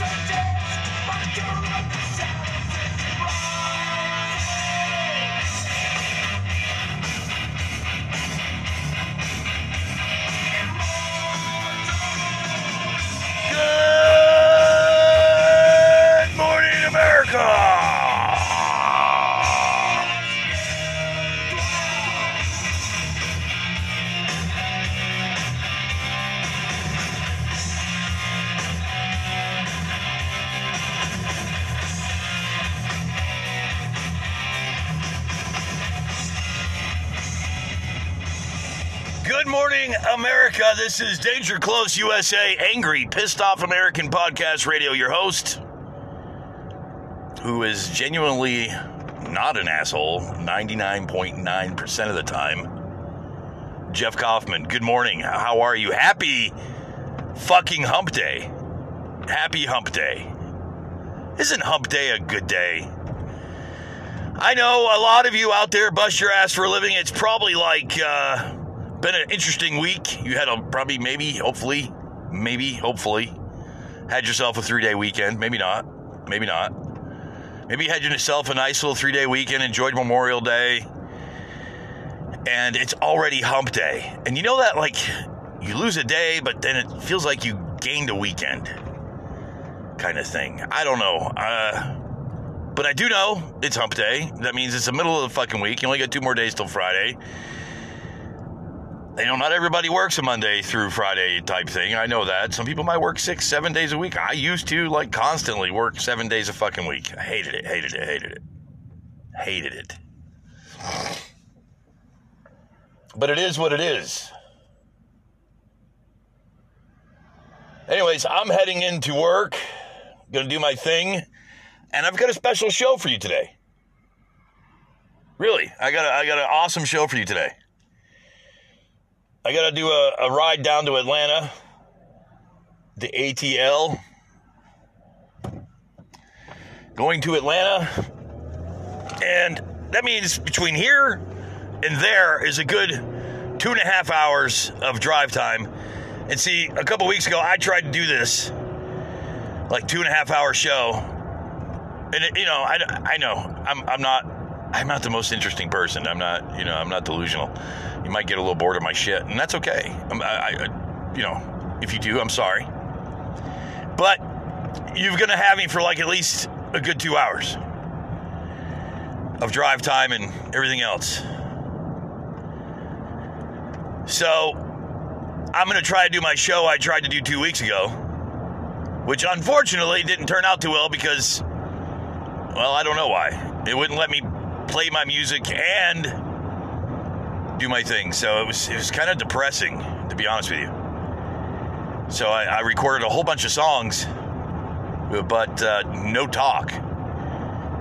Good This is Danger Close USA, angry, pissed off American podcast radio. Your host, who is genuinely not an asshole 99.9% of the time, Jeff Kaufman. Good morning. How are you? Happy fucking hump day. Happy hump day. Isn't hump day a good day? I know a lot of you out there bust your ass for a living. It's probably like, uh, been an interesting week. You had a probably, maybe, hopefully, maybe, hopefully, had yourself a three day weekend. Maybe not. Maybe not. Maybe you had yourself a nice little three day weekend, enjoyed Memorial Day, and it's already hump day. And you know that, like, you lose a day, but then it feels like you gained a weekend kind of thing. I don't know. Uh, but I do know it's hump day. That means it's the middle of the fucking week. You only got two more days till Friday. You know, not everybody works a Monday through Friday type thing. I know that. Some people might work six, seven days a week. I used to, like, constantly work seven days a fucking week. I hated it, hated it, hated it. Hated it. But it is what it is. Anyways, I'm heading into work, gonna do my thing, and I've got a special show for you today. Really, I got a, I got an awesome show for you today. I got to do a, a ride down to Atlanta, the ATL. Going to Atlanta, and that means between here and there is a good two and a half hours of drive time. And see, a couple weeks ago, I tried to do this, like two and a half hour show, and it, you know, I, I know I'm I'm not I'm not the most interesting person. I'm not you know I'm not delusional. You might get a little bored of my shit, and that's okay. I'm, I, I you know, if you do, I'm sorry, but you're gonna have me for like at least a good two hours of drive time and everything else. So I'm going to try to do my show I tried to do two weeks ago, which unfortunately didn't turn out too well because, well, I don't know why. It wouldn't let me play my music and do my thing. So it was it was kind of depressing, to be honest with you. So I, I recorded a whole bunch of songs, but uh, no talk.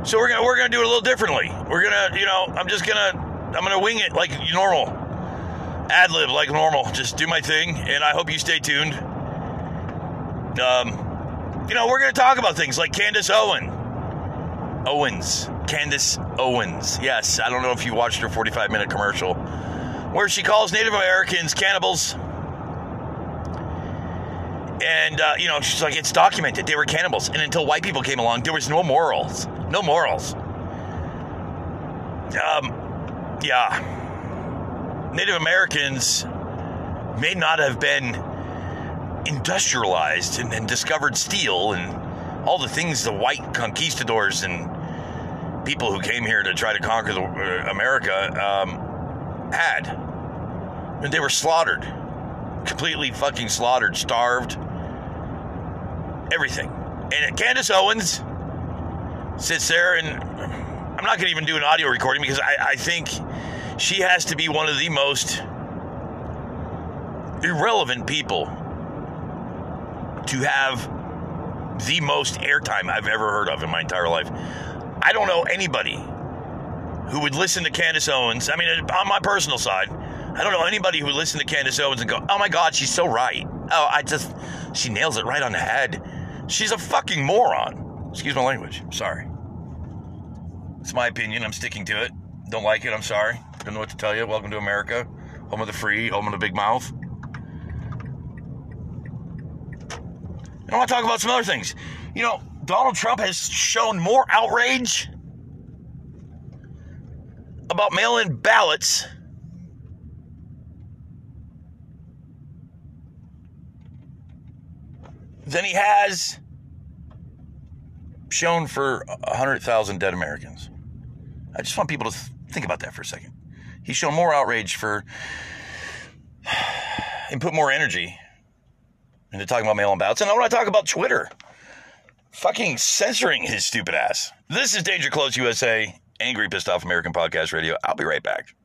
So we're gonna we're gonna do it a little differently. We're gonna you know I'm just gonna I'm gonna wing it like normal, ad lib like normal. Just do my thing, and I hope you stay tuned. Um, you know we're gonna talk about things like Candace Owen, Owens, Candace Owens. Yes, I don't know if you watched her 45 minute commercial where she calls Native Americans cannibals. And, uh, you know, she's like, it's documented. They were cannibals. And until white people came along, there was no morals. No morals. Um, yeah. Native Americans may not have been industrialized and, and discovered steel and all the things the white conquistadors and people who came here to try to conquer the, uh, America um, had. And they were slaughtered. Completely fucking slaughtered, starved everything. And Candace Owens sits there, and I'm not going to even do an audio recording because I, I, think she has to be one of the most irrelevant people to have the most airtime I've ever heard of in my entire life. I don't know anybody who would listen to Candace Owens. I mean, on my personal side, I don't know anybody who would listen to Candace Owens and go, "Oh my God, she's so right." Oh, I just she nails it right on the head. She's a fucking moron. Excuse my language. Sorry. It's my opinion. I'm sticking to it. Don't like it. I'm sorry. Don't know what to tell you. Welcome to America, home of the free, home of the big mouth. And I want to talk about some other things. You know, Donald Trump has shown more outrage about mail in ballots than he has shown for 100,000 dead Americans. I just want people to think about that for a second. He's shown more outrage for and put more energy into talking about mail in ballots. And I want to talk about Twitter fucking censoring his stupid ass. This is Danger Close USA, Angry Pissed Off American Podcast Radio. I'll be right back.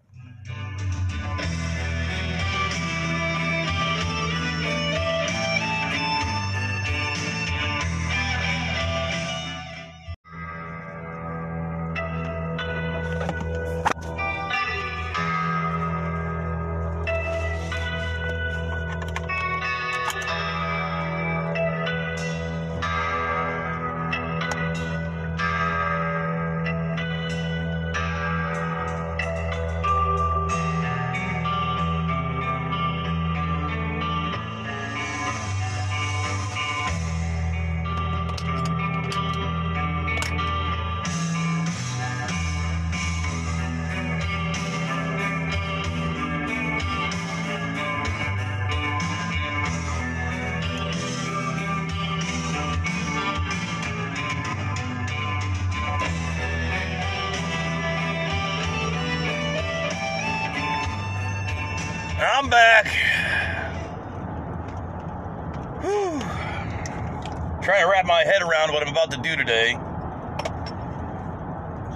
Trying to wrap my head around what I'm about to do today.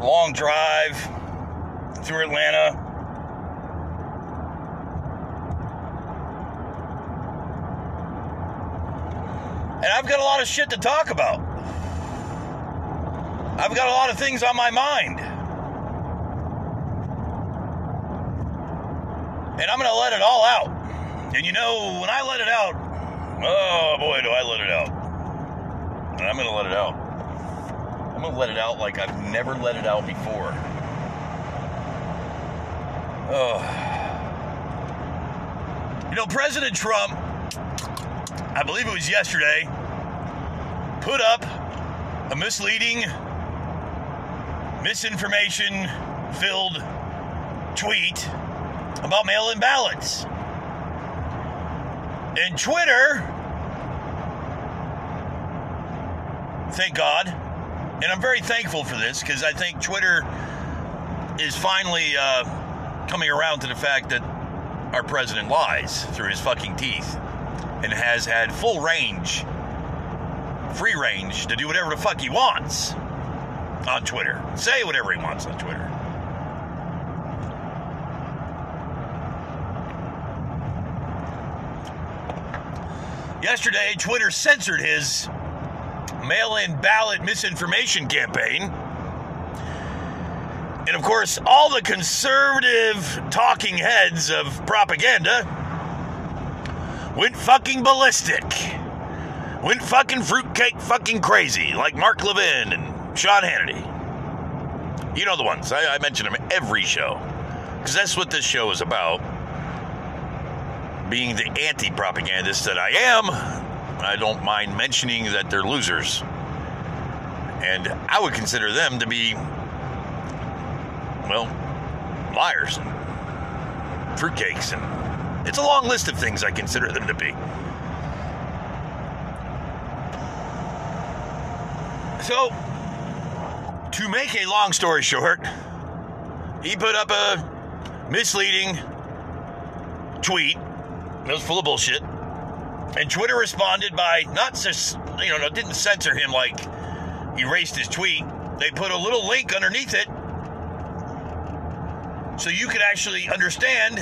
Long drive through Atlanta. And I've got a lot of shit to talk about. I've got a lot of things on my mind. and I'm going to let it all out. And you know, when I let it out, oh boy, do I let it out. And I'm going to let it out. I'm going to let it out like I've never let it out before. Oh. You know, President Trump, I believe it was yesterday, put up a misleading, misinformation filled tweet about mail in ballots. And Twitter, thank God, and I'm very thankful for this because I think Twitter is finally uh, coming around to the fact that our president lies through his fucking teeth and has had full range, free range to do whatever the fuck he wants on Twitter. Say whatever he wants on Twitter. Yesterday, Twitter censored his mail in ballot misinformation campaign. And of course, all the conservative talking heads of propaganda went fucking ballistic. Went fucking fruitcake fucking crazy, like Mark Levin and Sean Hannity. You know the ones. I, I mention them every show. Because that's what this show is about being the anti propagandist that I am, I don't mind mentioning that they're losers. And I would consider them to be, well, liars and fruitcakes. And it's a long list of things I consider them to be. So, to make a long story short, he put up a misleading tweet that was full of bullshit. And Twitter responded by not just, you know, didn't censor him like erased his tweet. They put a little link underneath it so you could actually understand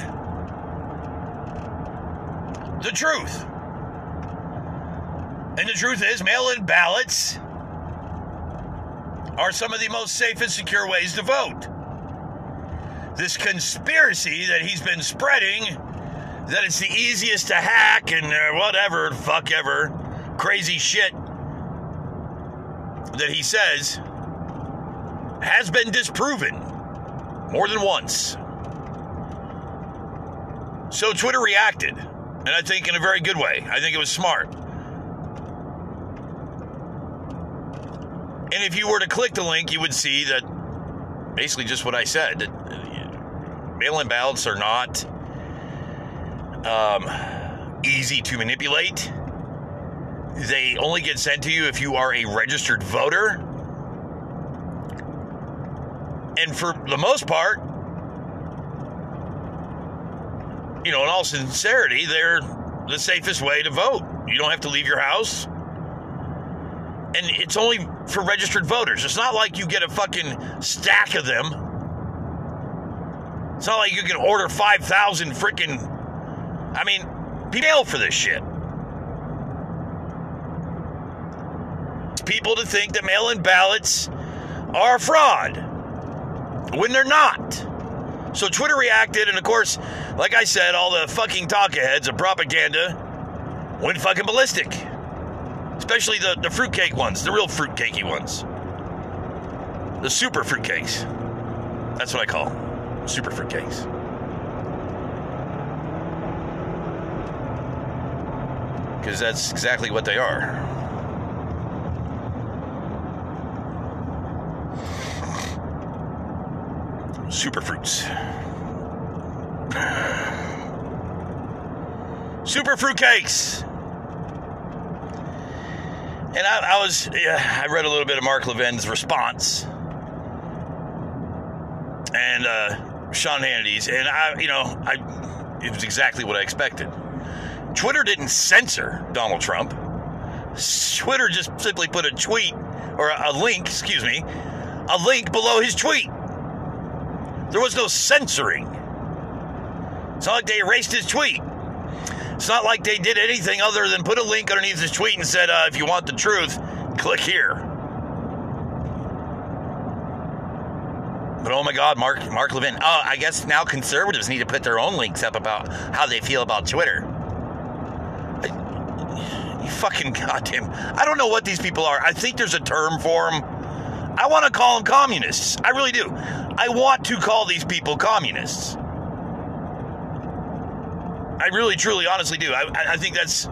the truth. And the truth is, mail in ballots are some of the most safe and secure ways to vote. This conspiracy that he's been spreading that it's the easiest to hack and uh, whatever, fuck ever, crazy shit that he says has been disproven more than once. So Twitter reacted, and I think in a very good way. I think it was smart. And if you were to click the link, you would see that basically just what I said that uh, mail in ballots are not um, easy to manipulate. They only get sent to you if you are a registered voter. And for the most part, you know, in all sincerity, they're the safest way to vote. You don't have to leave your house. And it's only for registered voters. It's not like you get a fucking stack of them. It's not like you can order 5,000 freaking. I mean, people for this shit. People to think that mail in ballots are fraud when they're not. So Twitter reacted, and of course, like I said, all the fucking talkaheads of propaganda went fucking ballistic. Especially the, the fruitcake ones, the real fruitcakey ones. The super fruitcakes. That's what I call them. Super fruitcakes. Because that's exactly what they are. Super fruits. Super fruit cakes. And I, I was, yeah, I read a little bit of Mark Levin's response and uh, Sean Hannity's, and I, you know, I, it was exactly what I expected. Twitter didn't censor Donald Trump. Twitter just simply put a tweet or a, link, excuse me, a link below his tweet. There was no censoring. It's not like they erased his tweet. It's not like they did anything other than put a link underneath his tweet and said, uh, if you want the truth, click here. But oh my God, Mark Mark Levin. Oh, I guess now conservatives need to put their own links up about how they feel about Twitter. You fucking goddamn. I don't know what these people are. I think there's a term for them. I want to call them communists. I really do. I want to call these people communists. I really, truly, honestly do. I, I think that's,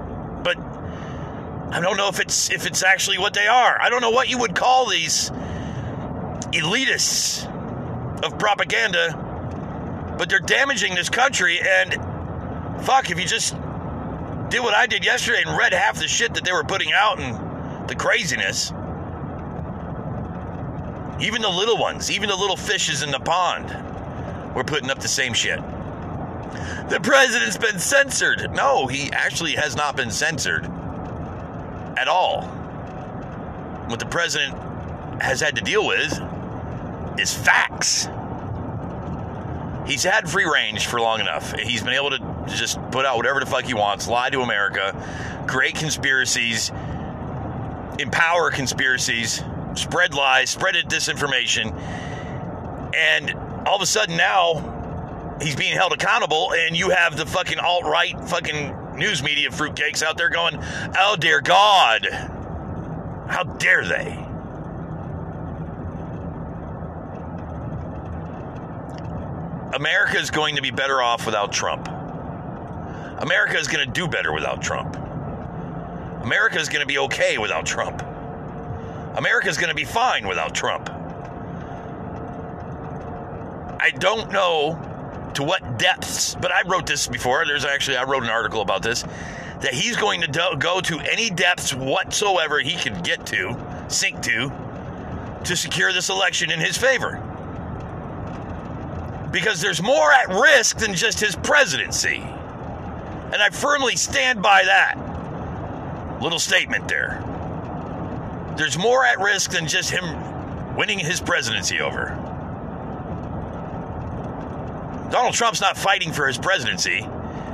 but I don't know if it's if it's actually what they are. I don't know what you would call these elitists of propaganda, but they're damaging this country. And fuck, if you just did what I did yesterday and read half the shit that they were putting out and the craziness. Even the little ones, even the little fishes in the pond, were putting up the same shit. The president's been censored. No, he actually has not been censored at all. What the president has had to deal with is facts. He's had free range for long enough. He's been able to just put out whatever the fuck he wants, lie to America, create conspiracies, empower conspiracies, spread lies, spread disinformation. And all of a sudden now he's being held accountable, and you have the fucking alt right fucking news media fruitcakes out there going, oh dear God, how dare they? America is going to be better off without Trump. America is going to do better without Trump. America is going to be okay without Trump. America is going to be fine without Trump. I don't know to what depths, but I wrote this before. There's actually, I wrote an article about this, that he's going to do, go to any depths whatsoever he can get to, sink to, to secure this election in his favor. Because there's more at risk than just his presidency. And I firmly stand by that little statement there. There's more at risk than just him winning his presidency over. Donald Trump's not fighting for his presidency.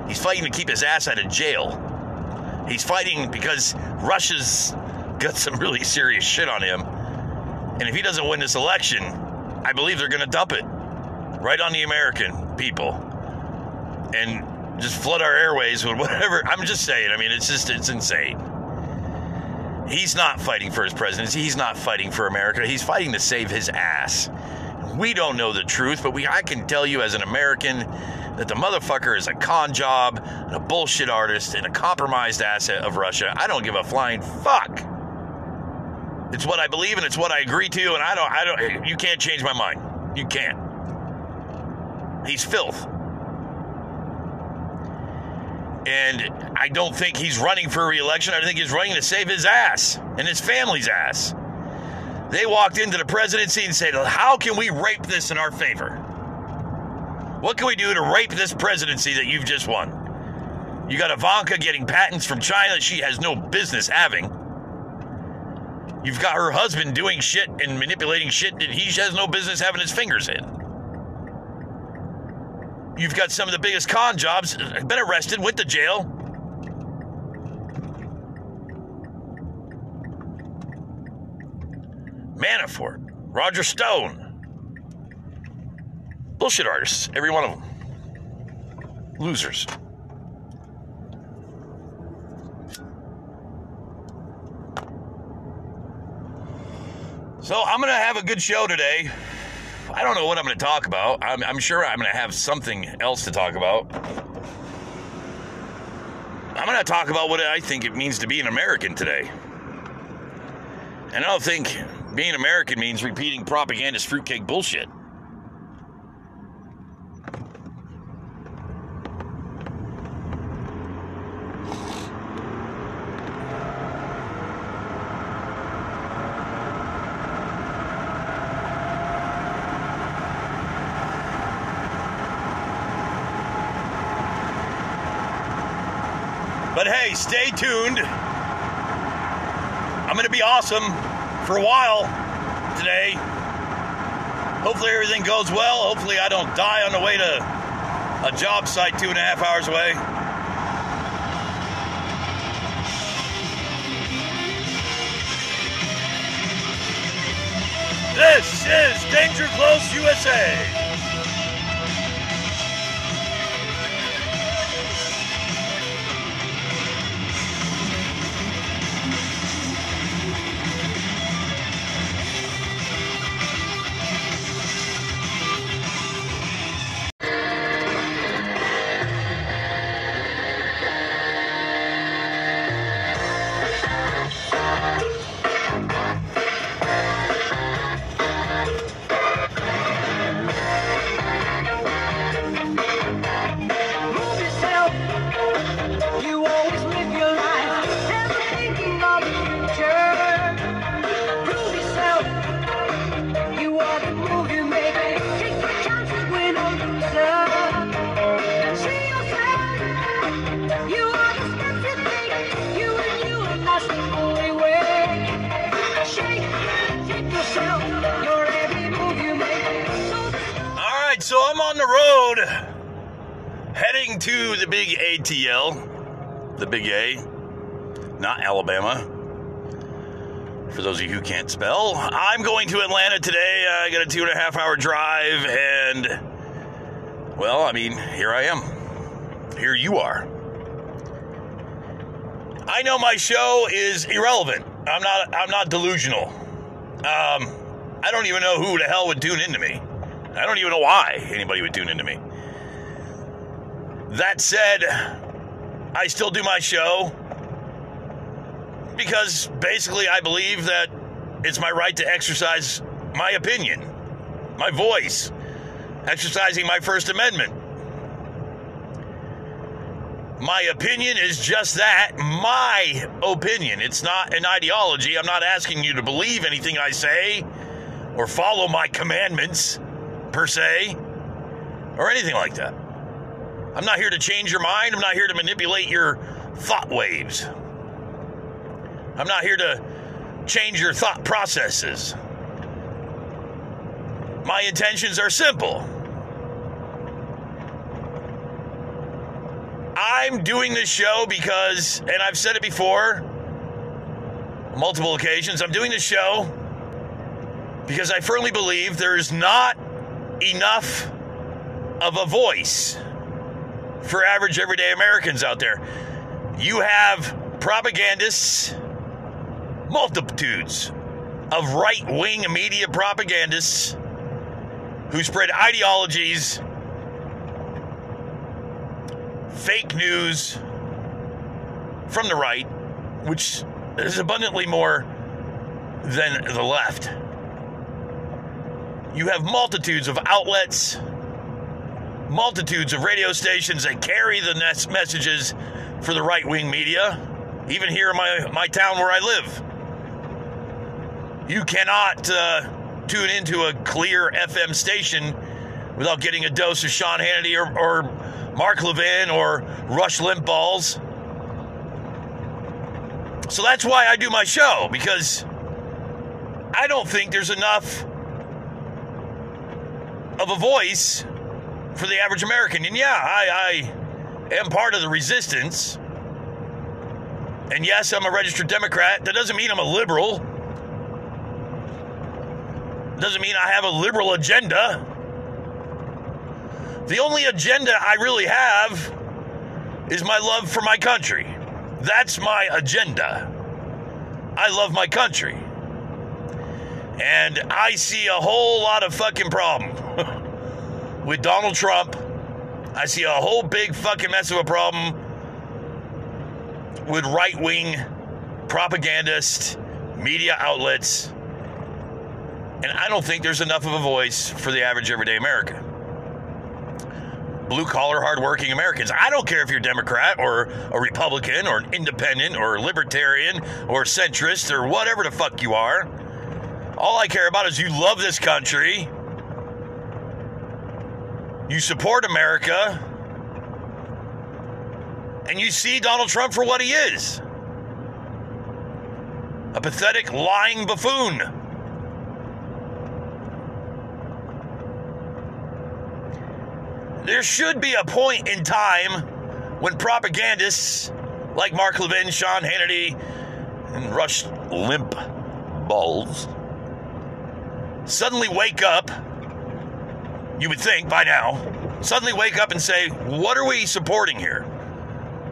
He's fighting to keep his ass out of jail. He's fighting because Russia's got some really serious shit on him. And if he doesn't win this election, I believe they're going to dump it right on the American people and just flood our airways with whatever. I'm just saying. I mean, it's just, it's insane. He's not fighting for his presidency. He's not fighting for America. He's fighting to save his ass. We don't know the truth, but we I can tell you as an American that the motherfucker is a con job, and a bullshit artist, and a compromised asset of Russia. I don't give a flying fuck It's what I believe and it's what I agree to, and I don't, I don't, you can't change my mind. You can't. He's filth. And I don't think he's running for re-election. I think he's running to save his ass and his family's ass. They walked into the presidency and said, How can we rape this in our favor? What can we do to rape this presidency that you've just won? You got Ivanka getting patents from China she has no business having. You've got her husband doing shit and manipulating shit that he has no business having his fingers in. You've got some of the biggest con jobs, been arrested, went to jail. Manafort, Roger Stone. Bullshit artists, every one of them. Losers. So I'm going to have a good show today. I don't know what I'm going to talk about. I'm, I'm sure I'm going to have something else to talk about. I'm going to talk about what I think it means to be an American today. And I don't think being American means repeating propagandist fruitcake bullshit. But hey, stay tuned. I'm going to be awesome for a while today. Hopefully, everything goes well. Hopefully, I don't die on the way to a job site two and a half hours away. This is Danger Close USA. Spell, I'm going to Atlanta today. I got a two and a half hour drive, and well, I mean, here I am. Here you are. I know my show is irrelevant. I'm not. I'm not delusional. Um, I don't even know who the hell would tune into me. I don't even know why anybody would tune into me. That said, I still do my show because basically I believe that it's my right to exercise my opinion, my voice, exercising my First Amendment. My opinion is just that my opinion. It's not an ideology. I'm not asking you to believe anything I say or follow my commandments per se or anything like that. I'm not here to change your mind. I'm not here to manipulate your thought waves. I'm not here to change your thought processes. My intentions are simple. I'm doing this show because, and I've said it before, multiple occasions, I'm doing this show because I firmly believe there's not enough of a voice for average everyday Americans out there. You have propagandists, multitudes of right wing media propagandists who spread ideologies, fake news from the right, which is abundantly more than the left. You have multitudes of outlets, multitudes of radio stations that carry the messages for the right wing media, even here in my, my town where I live. You cannot uh, tune into a clear FM station without getting a dose of Sean Hannity or, or Mark Levin or Rush Limball's. So that's why I do my show, because I don't think there's enough of a voice for the average American. And yeah, I, I am part of the resistance. And yes, I'm a registered Democrat. That doesn't mean I'm a liberal. Doesn't mean I have a liberal agenda. The only agenda I really have is my love for my country. That's my agenda. I love my country. And I see a whole lot of fucking problem with Donald Trump. I see a whole big fucking mess of a problem with right wing propagandists, media outlets. And I don't think there's enough of a voice for the average everyday American. Blue collar, hardworking Americans. I don't care if you're Democrat or a Republican or an independent or libertarian or centrist or whatever the fuck you are. All I care about is you love this country. You support America. And you see Donald Trump for what he is a pathetic, lying buffoon. There should be a point in time when propagandists like Mark Levin, Sean Hannity, and Rush Limp Balls suddenly wake up. You would think by now, suddenly wake up and say, What are we supporting here?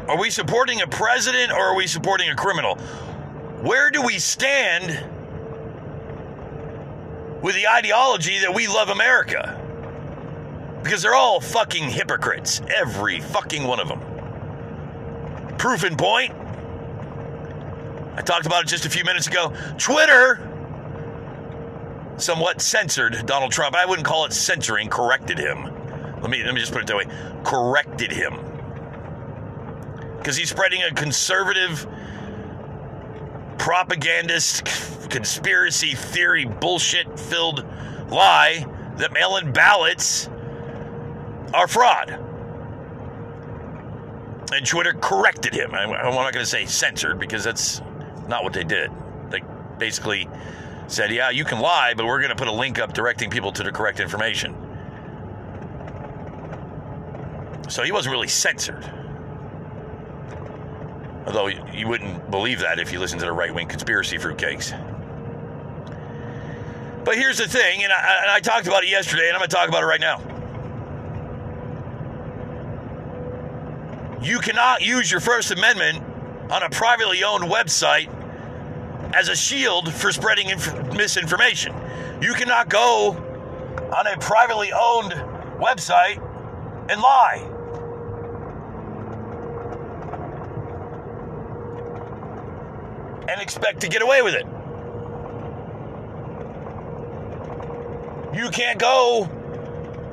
Are we supporting a president or are we supporting a criminal? Where do we stand with the ideology that we love America? Because they're all fucking hypocrites, every fucking one of them. Proof in point. I talked about it just a few minutes ago. Twitter somewhat censored Donald Trump. I wouldn't call it censoring, corrected him. Let me let me just put it that way. Corrected him. Because he's spreading a conservative propagandist conspiracy theory bullshit filled lie that mail-in ballots are fraud. And Twitter corrected him. I'm not going to say censored because that's not what they did. They basically said, yeah, you can lie, but we're going to put a link up directing people to the correct information. So he wasn't really censored. Although you wouldn't believe that if you listen to the right wing conspiracy fruitcakes. But here's the thing, and I, and I talked about it yesterday, and I'm going to talk about it right now. You cannot use your First Amendment on a privately owned website as a shield for spreading inf- misinformation. You cannot go on a privately owned website and lie. And expect to get away with it. You can't go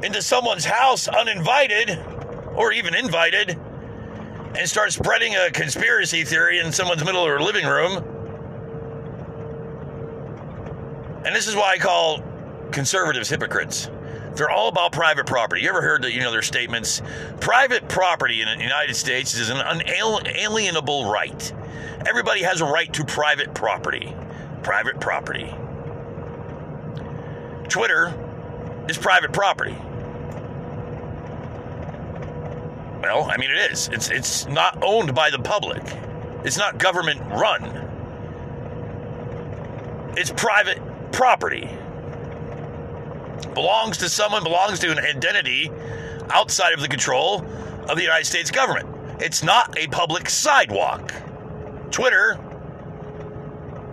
into someone's house uninvited or even invited and start spreading a conspiracy theory in someone's middle their living room. And this is why I call conservatives hypocrites. They're all about private property. You ever heard that, you know, their statements? Private property in the United States is an unalienable right. Everybody has a right to private property. Private property. Twitter is private property. Well, I mean it is. It's it's not owned by the public. It's not government run. It's private property. Belongs to someone, belongs to an identity outside of the control of the United States government. It's not a public sidewalk. Twitter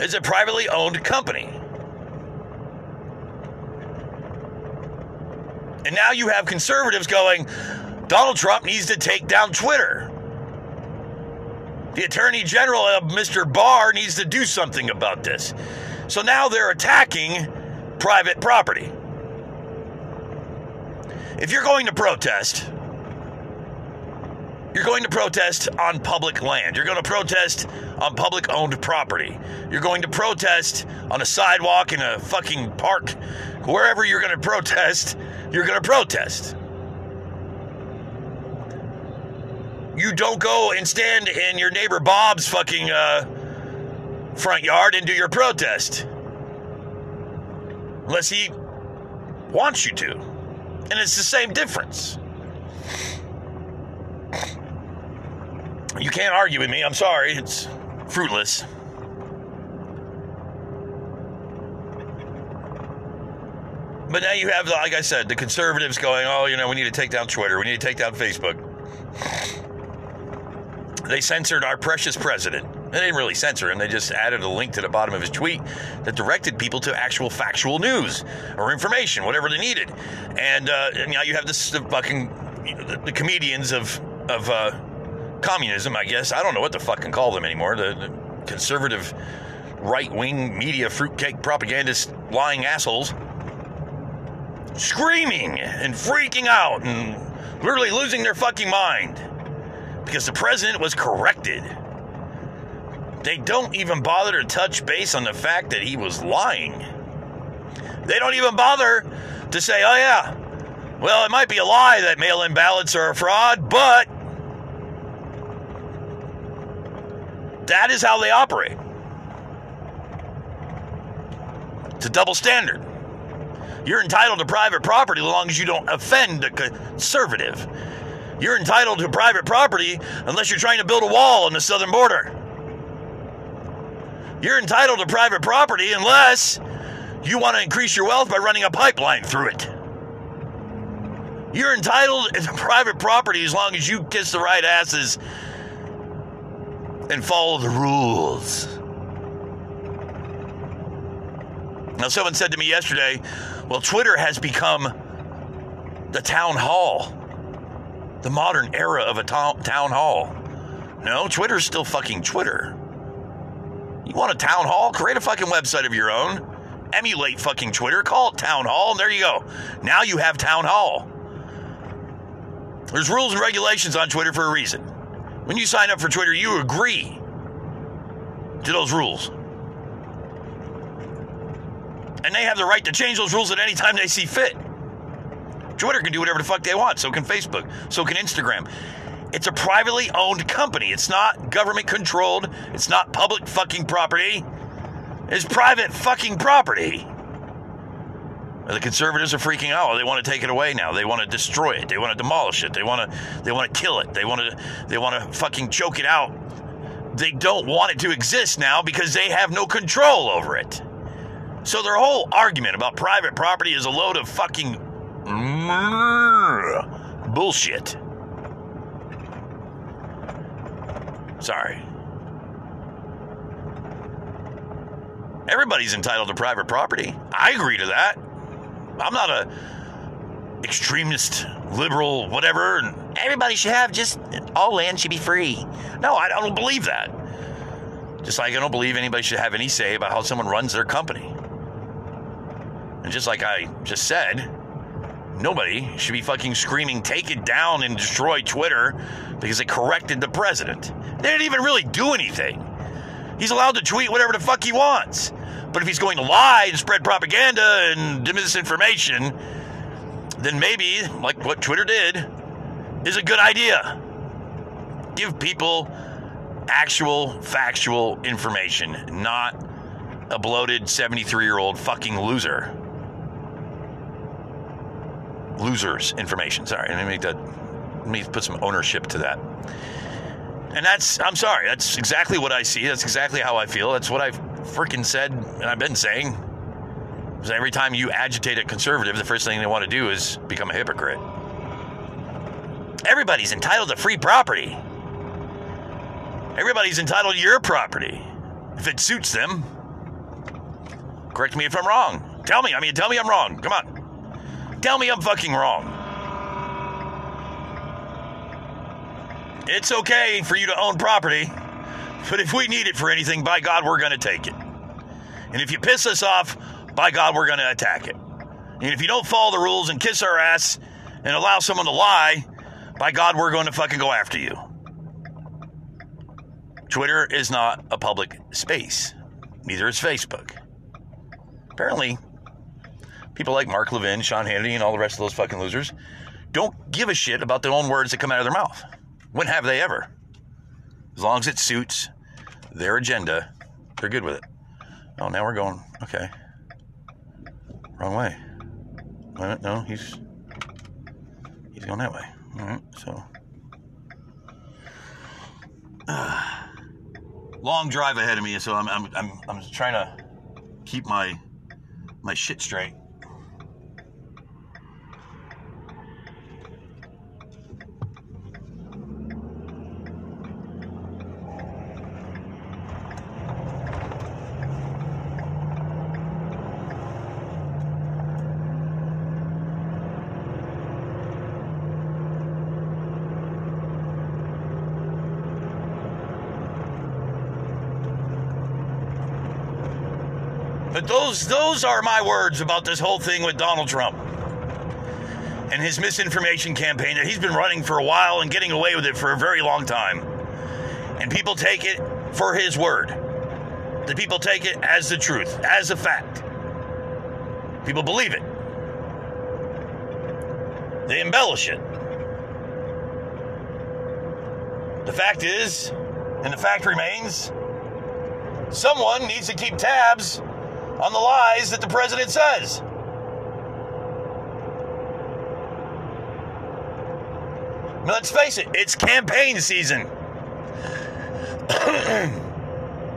is a privately owned company. And now you have conservatives going, Donald Trump needs to take down Twitter. The Attorney General, uh, Mr. Barr, needs to do something about this. So now they're attacking private property. If you're going to protest, you're going to protest on public land. You're going to protest on public owned property. You're going to protest on a sidewalk in a fucking park. Wherever you're going to protest, you're going to protest. You don't go and stand in your neighbor Bob's fucking uh, front yard and do your protest. Unless he wants you to. And it's the same difference. You can't argue with me. I'm sorry. It's fruitless. But now you have, like I said, the conservatives going, oh, you know, we need to take down Twitter. We need to take down Facebook. They censored our precious president. They didn't really censor him. They just added a link to the bottom of his tweet that directed people to actual factual news or information, whatever they needed. And, uh, and now you have this the fucking you know, the, the comedians of of uh, communism, I guess. I don't know what to fucking call them anymore. The, the conservative right wing media fruitcake propagandist lying assholes screaming and freaking out and literally losing their fucking mind because the president was corrected. They don't even bother to touch base on the fact that he was lying. They don't even bother to say, oh, yeah, well, it might be a lie that mail in ballots are a fraud, but that is how they operate. It's a double standard. You're entitled to private property as long as you don't offend a conservative. You're entitled to private property unless you're trying to build a wall on the southern border. You're entitled to private property unless you want to increase your wealth by running a pipeline through it. You're entitled to private property as long as you kiss the right asses and follow the rules. Now, someone said to me yesterday, well, Twitter has become the town hall, the modern era of a to- town hall. No, Twitter's still fucking Twitter. You want a town hall? Create a fucking website of your own. Emulate fucking Twitter. Call it town hall. And there you go. Now you have town hall. There's rules and regulations on Twitter for a reason. When you sign up for Twitter, you agree to those rules. And they have the right to change those rules at any time they see fit. Twitter can do whatever the fuck they want. So can Facebook. So can Instagram. It's a privately owned company. It's not government controlled. It's not public fucking property. It's private fucking property. The conservatives are freaking out. They want to take it away now. They want to destroy it. They want to demolish it. They want to they want to kill it. They want to they want to fucking choke it out. They don't want it to exist now because they have no control over it. So their whole argument about private property is a load of fucking Mm-hmm. bullshit. Sorry. Everybody's entitled to private property. I agree to that. I'm not a extremist, liberal, whatever. Everybody should have just all land should be free. No, I don't believe that. Just like I don't believe anybody should have any say about how someone runs their company. And just like I just said, nobody should be fucking screaming, take it down and destroy Twitter because it corrected the president. They didn't even really do anything. He's allowed to tweet whatever the fuck he wants. But if he's going to lie and spread propaganda and misinformation, then maybe, like what Twitter did, is a good idea. Give people actual factual information, not a bloated 73 year old fucking loser. Losers information. Sorry, let me make that. Let me put some ownership to that. And that's, I'm sorry, that's exactly what I see. That's exactly how I feel. That's what I've freaking said and I've been saying. Every time you agitate a conservative, the first thing they want to do is become a hypocrite. Everybody's entitled to free property. Everybody's entitled to your property if it suits them. Correct me if I'm wrong. Tell me. I mean, tell me I'm wrong. Come on. Tell me I'm fucking wrong. It's okay for you to own property, but if we need it for anything, by God, we're going to take it. And if you piss us off, by God, we're going to attack it. And if you don't follow the rules and kiss our ass and allow someone to lie, by God, we're going to fucking go after you. Twitter is not a public space. Neither is Facebook. Apparently, people like Mark Levin, Sean Hannity, and all the rest of those fucking losers don't give a shit about their own words that come out of their mouth. When have they ever? As long as it suits their agenda, they're good with it. Oh, now we're going, okay. Wrong way. No, he's he's going that way. All right, so. long drive ahead of me, so I'm, I'm, I'm, I'm trying to keep my my shit straight. But those are my words about this whole thing with Donald Trump and his misinformation campaign that he's been running for a while and getting away with it for a very long time. And people take it for his word. The people take it as the truth, as a fact. People believe it. They embellish it. The fact is, and the fact remains, someone needs to keep tabs on the lies that the president says. Let's face it, it's campaign season.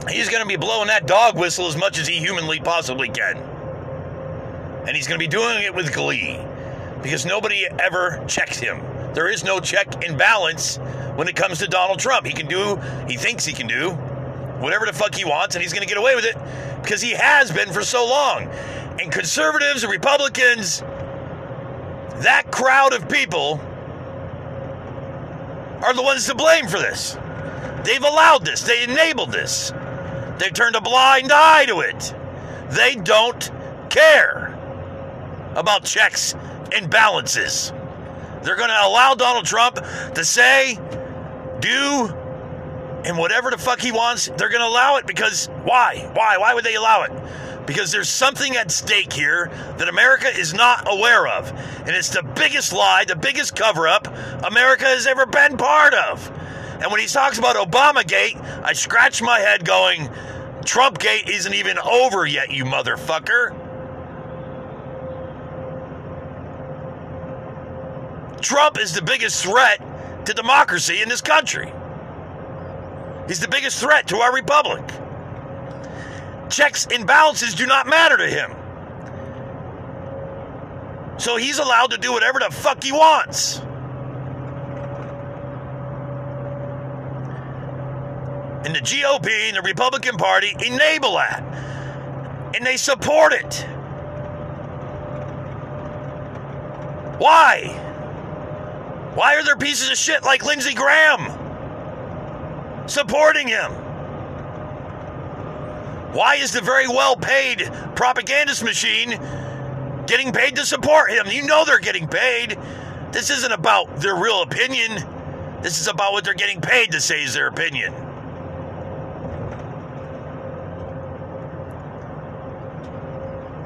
he's going to be blowing that dog whistle as much as he humanly possibly can. And he's going to be doing it with glee because nobody ever checks him. There is no check and balance when it comes to Donald Trump. He can do, he thinks he can do whatever the fuck he wants, and he's going to get away with it because he has been for so long. And conservatives and Republicans, that crowd of people, are the ones to blame for this. They've allowed this, they enabled this, they've turned a blind eye to it. They don't care about checks and balances. They're going to allow Donald Trump to say, do, and whatever the fuck he wants, they're going to allow it because why? Why? Why would they allow it? Because there's something at stake here that America is not aware of. And it's the biggest lie, the biggest cover up America has ever been part of. And when he talks about Obamagate, I scratch my head going, Trumpgate isn't even over yet, you motherfucker. Trump is the biggest threat to democracy in this country. He's the biggest threat to our republic. Checks and balances do not matter to him. So he's allowed to do whatever the fuck he wants. And the GOP and the Republican Party enable that. And they support it. Why? Why are there pieces of shit like Lindsey Graham supporting him? Why is the very well paid propagandist machine getting paid to support him? You know they're getting paid. This isn't about their real opinion. This is about what they're getting paid to say is their opinion.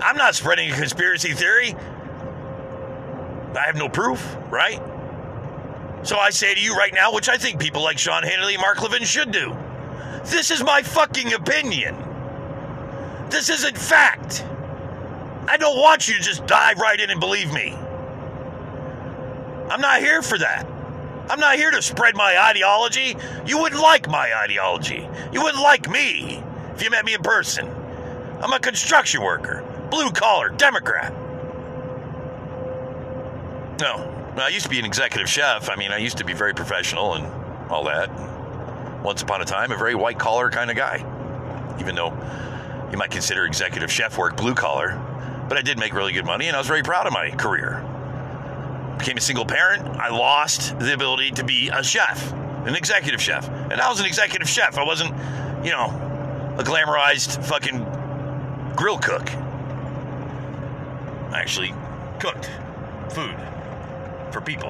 I'm not spreading a conspiracy theory. I have no proof, right? So I say to you right now, which I think people like Sean Hannity and Mark Levin should do. This is my fucking opinion. This isn't fact. I don't want you to just dive right in and believe me. I'm not here for that. I'm not here to spread my ideology. You wouldn't like my ideology. You wouldn't like me if you met me in person. I'm a construction worker, blue collar, Democrat. No, I used to be an executive chef. I mean, I used to be very professional and all that. Once upon a time, a very white collar kind of guy. Even though you might consider executive chef work blue collar. But I did make really good money and I was very proud of my career. Became a single parent. I lost the ability to be a chef, an executive chef. And I was an executive chef. I wasn't, you know, a glamorized fucking grill cook. I actually cooked food for people.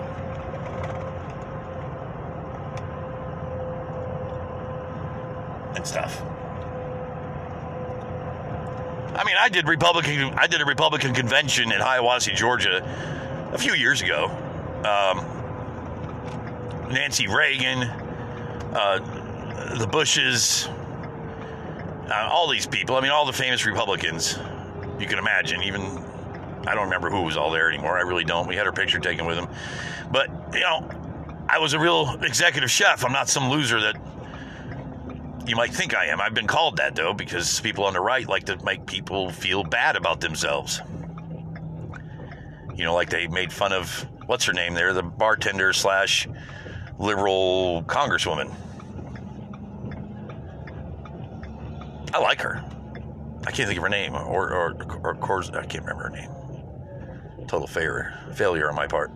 And stuff. I mean, I did Republican. I did a Republican convention in Hiawassee, Georgia, a few years ago. Um, Nancy Reagan, uh, the Bushes, uh, all these people. I mean, all the famous Republicans you can imagine. Even I don't remember who was all there anymore. I really don't. We had our picture taken with them, but you know, I was a real executive chef. I'm not some loser that you might think I am. I've been called that though because people on the right like to make people feel bad about themselves. You know, like they made fun of what's her name there, the bartender slash liberal congresswoman. I like her. I can't think of her name, or or, or course I can't remember her name. Total failure, failure on my part.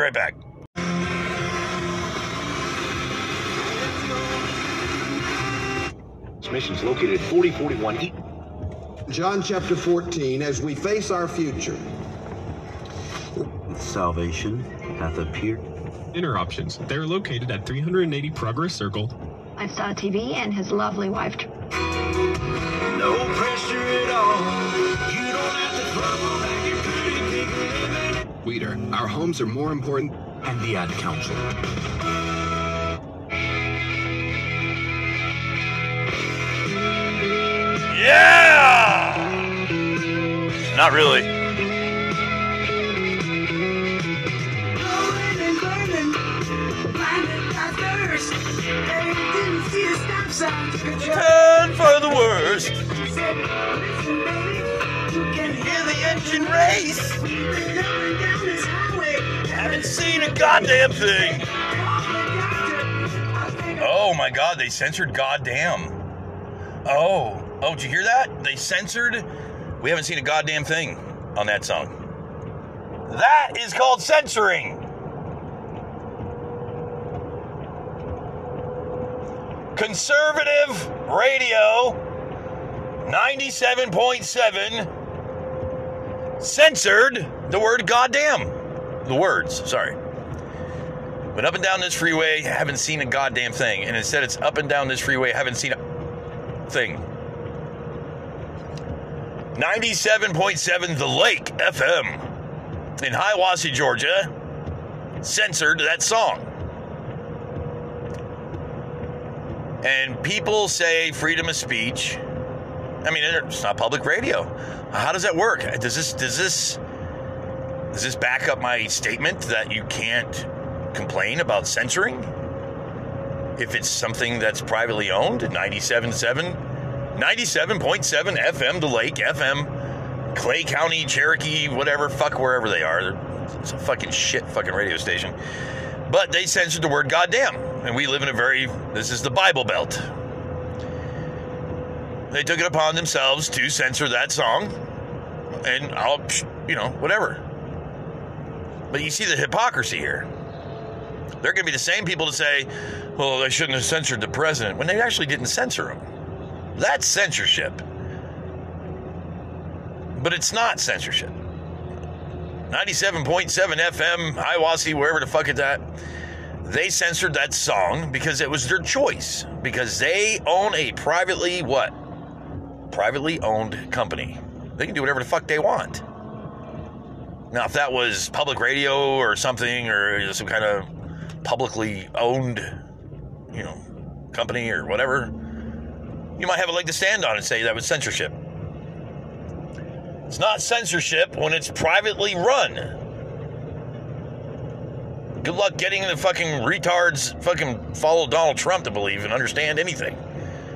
Be right back. This mission's located at 4041 E. John chapter 14, as we face our future. Salvation hath appeared. Dinner options. They're located at 380 Progress Circle. I saw TV and his lovely wife. No pressure at all. Our homes are more important. and the Ad Council. Yeah! Not really. And for the worst. You can hear the engine race. Haven't seen a goddamn thing. Oh my god, they censored goddamn. Oh. Oh, did you hear that? They censored. We haven't seen a goddamn thing on that song. That is called censoring. Conservative radio 97.7 censored the word goddamn. The words, sorry. But up and down this freeway, haven't seen a goddamn thing. And instead, it's up and down this freeway, haven't seen a thing. 97.7 The Lake FM in Hiawassee, Georgia, censored that song. And people say freedom of speech. I mean, it's not public radio. How does that work? Does this does this does this back up my statement that you can't complain about censoring if it's something that's privately owned? 97.7, 97.7 FM, the Lake FM, Clay County, Cherokee, whatever, fuck wherever they are. It's a fucking shit fucking radio station. But they censored the word goddamn. And we live in a very, this is the Bible Belt. They took it upon themselves to censor that song. And I'll, you know, whatever. But you see the hypocrisy here. They're going to be the same people to say, well, they shouldn't have censored the president when they actually didn't censor him. That's censorship. But it's not censorship. 97.7 FM, Hiawassee, wherever the fuck it's at. They censored that song because it was their choice. Because they own a privately what? Privately owned company. They can do whatever the fuck they want. Now, if that was public radio or something, or some kind of publicly owned, you know, company or whatever, you might have a leg to stand on and say that was censorship. It's not censorship when it's privately run. Good luck getting the fucking retards fucking follow Donald Trump to believe and understand anything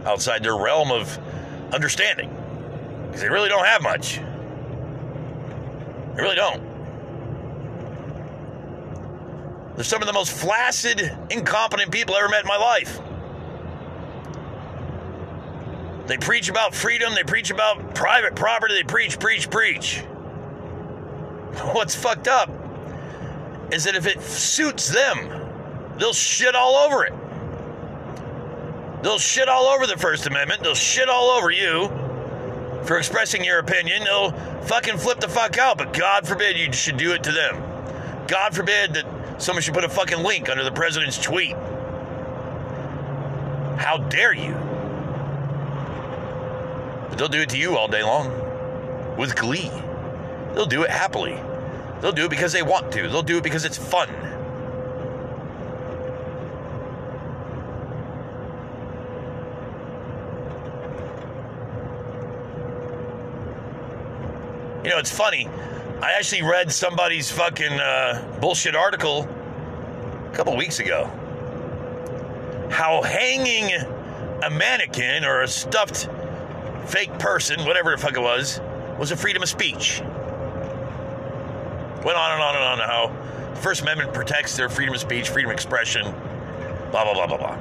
outside their realm of understanding. Because they really don't have much. They really don't. They're some of the most flaccid, incompetent people I ever met in my life. They preach about freedom, they preach about private property, they preach, preach, preach. What's fucked up is that if it suits them, they'll shit all over it. They'll shit all over the First Amendment, they'll shit all over you for expressing your opinion. They'll fucking flip the fuck out, but God forbid you should do it to them. God forbid that someone should put a fucking link under the president's tweet. How dare you? But they'll do it to you all day long with glee. They'll do it happily. They'll do it because they want to. They'll do it because it's fun. You know, it's funny. I actually read somebody's fucking uh, bullshit article a couple weeks ago. How hanging a mannequin or a stuffed fake person, whatever the fuck it was, was a freedom of speech. Went on and on and on how the First Amendment protects their freedom of speech, freedom of expression, blah, blah, blah, blah, blah.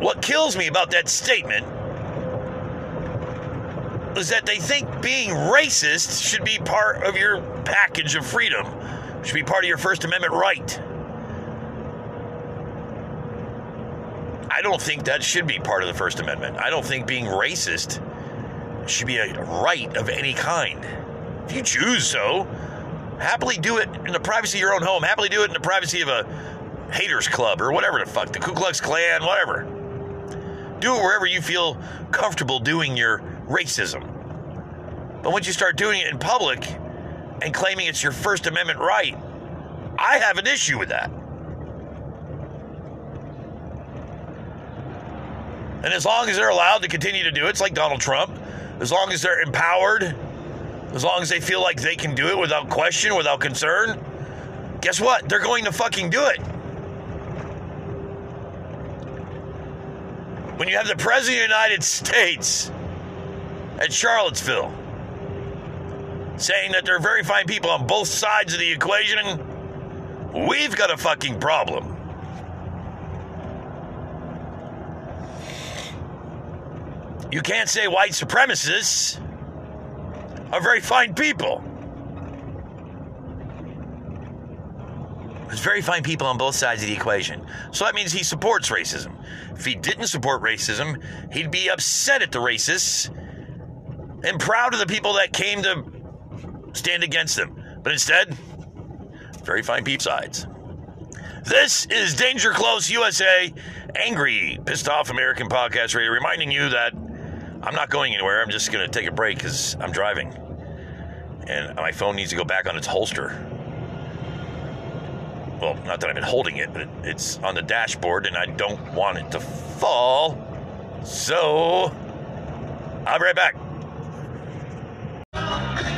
What kills me about that statement is that they think being racist should be part of your package of freedom, should be part of your First Amendment right. I don't think that should be part of the First Amendment. I don't think being racist should be a right of any kind. If you choose so, happily do it in the privacy of your own home. Happily do it in the privacy of a haters club or whatever the fuck, the Ku Klux Klan, whatever. Do it wherever you feel comfortable doing your racism. But once you start doing it in public and claiming it's your First Amendment right, I have an issue with that. And as long as they're allowed to continue to do it, it's like Donald Trump, as long as they're empowered, as long as they feel like they can do it without question, without concern, guess what? They're going to fucking do it. When you have the President of the United States at Charlottesville saying that there are very fine people on both sides of the equation, we've got a fucking problem. You can't say white supremacists are very fine people. There's very fine people on both sides of the equation. So that means he supports racism. If he didn't support racism, he'd be upset at the racists and proud of the people that came to stand against them. But instead, very fine peep sides. This is Danger Close USA, angry, pissed off American podcast radio, reminding you that I'm not going anywhere. I'm just going to take a break because I'm driving. And my phone needs to go back on its holster. Well, not that I've been holding it, but it's on the dashboard and I don't want it to fall. So, I'll be right back. Oh.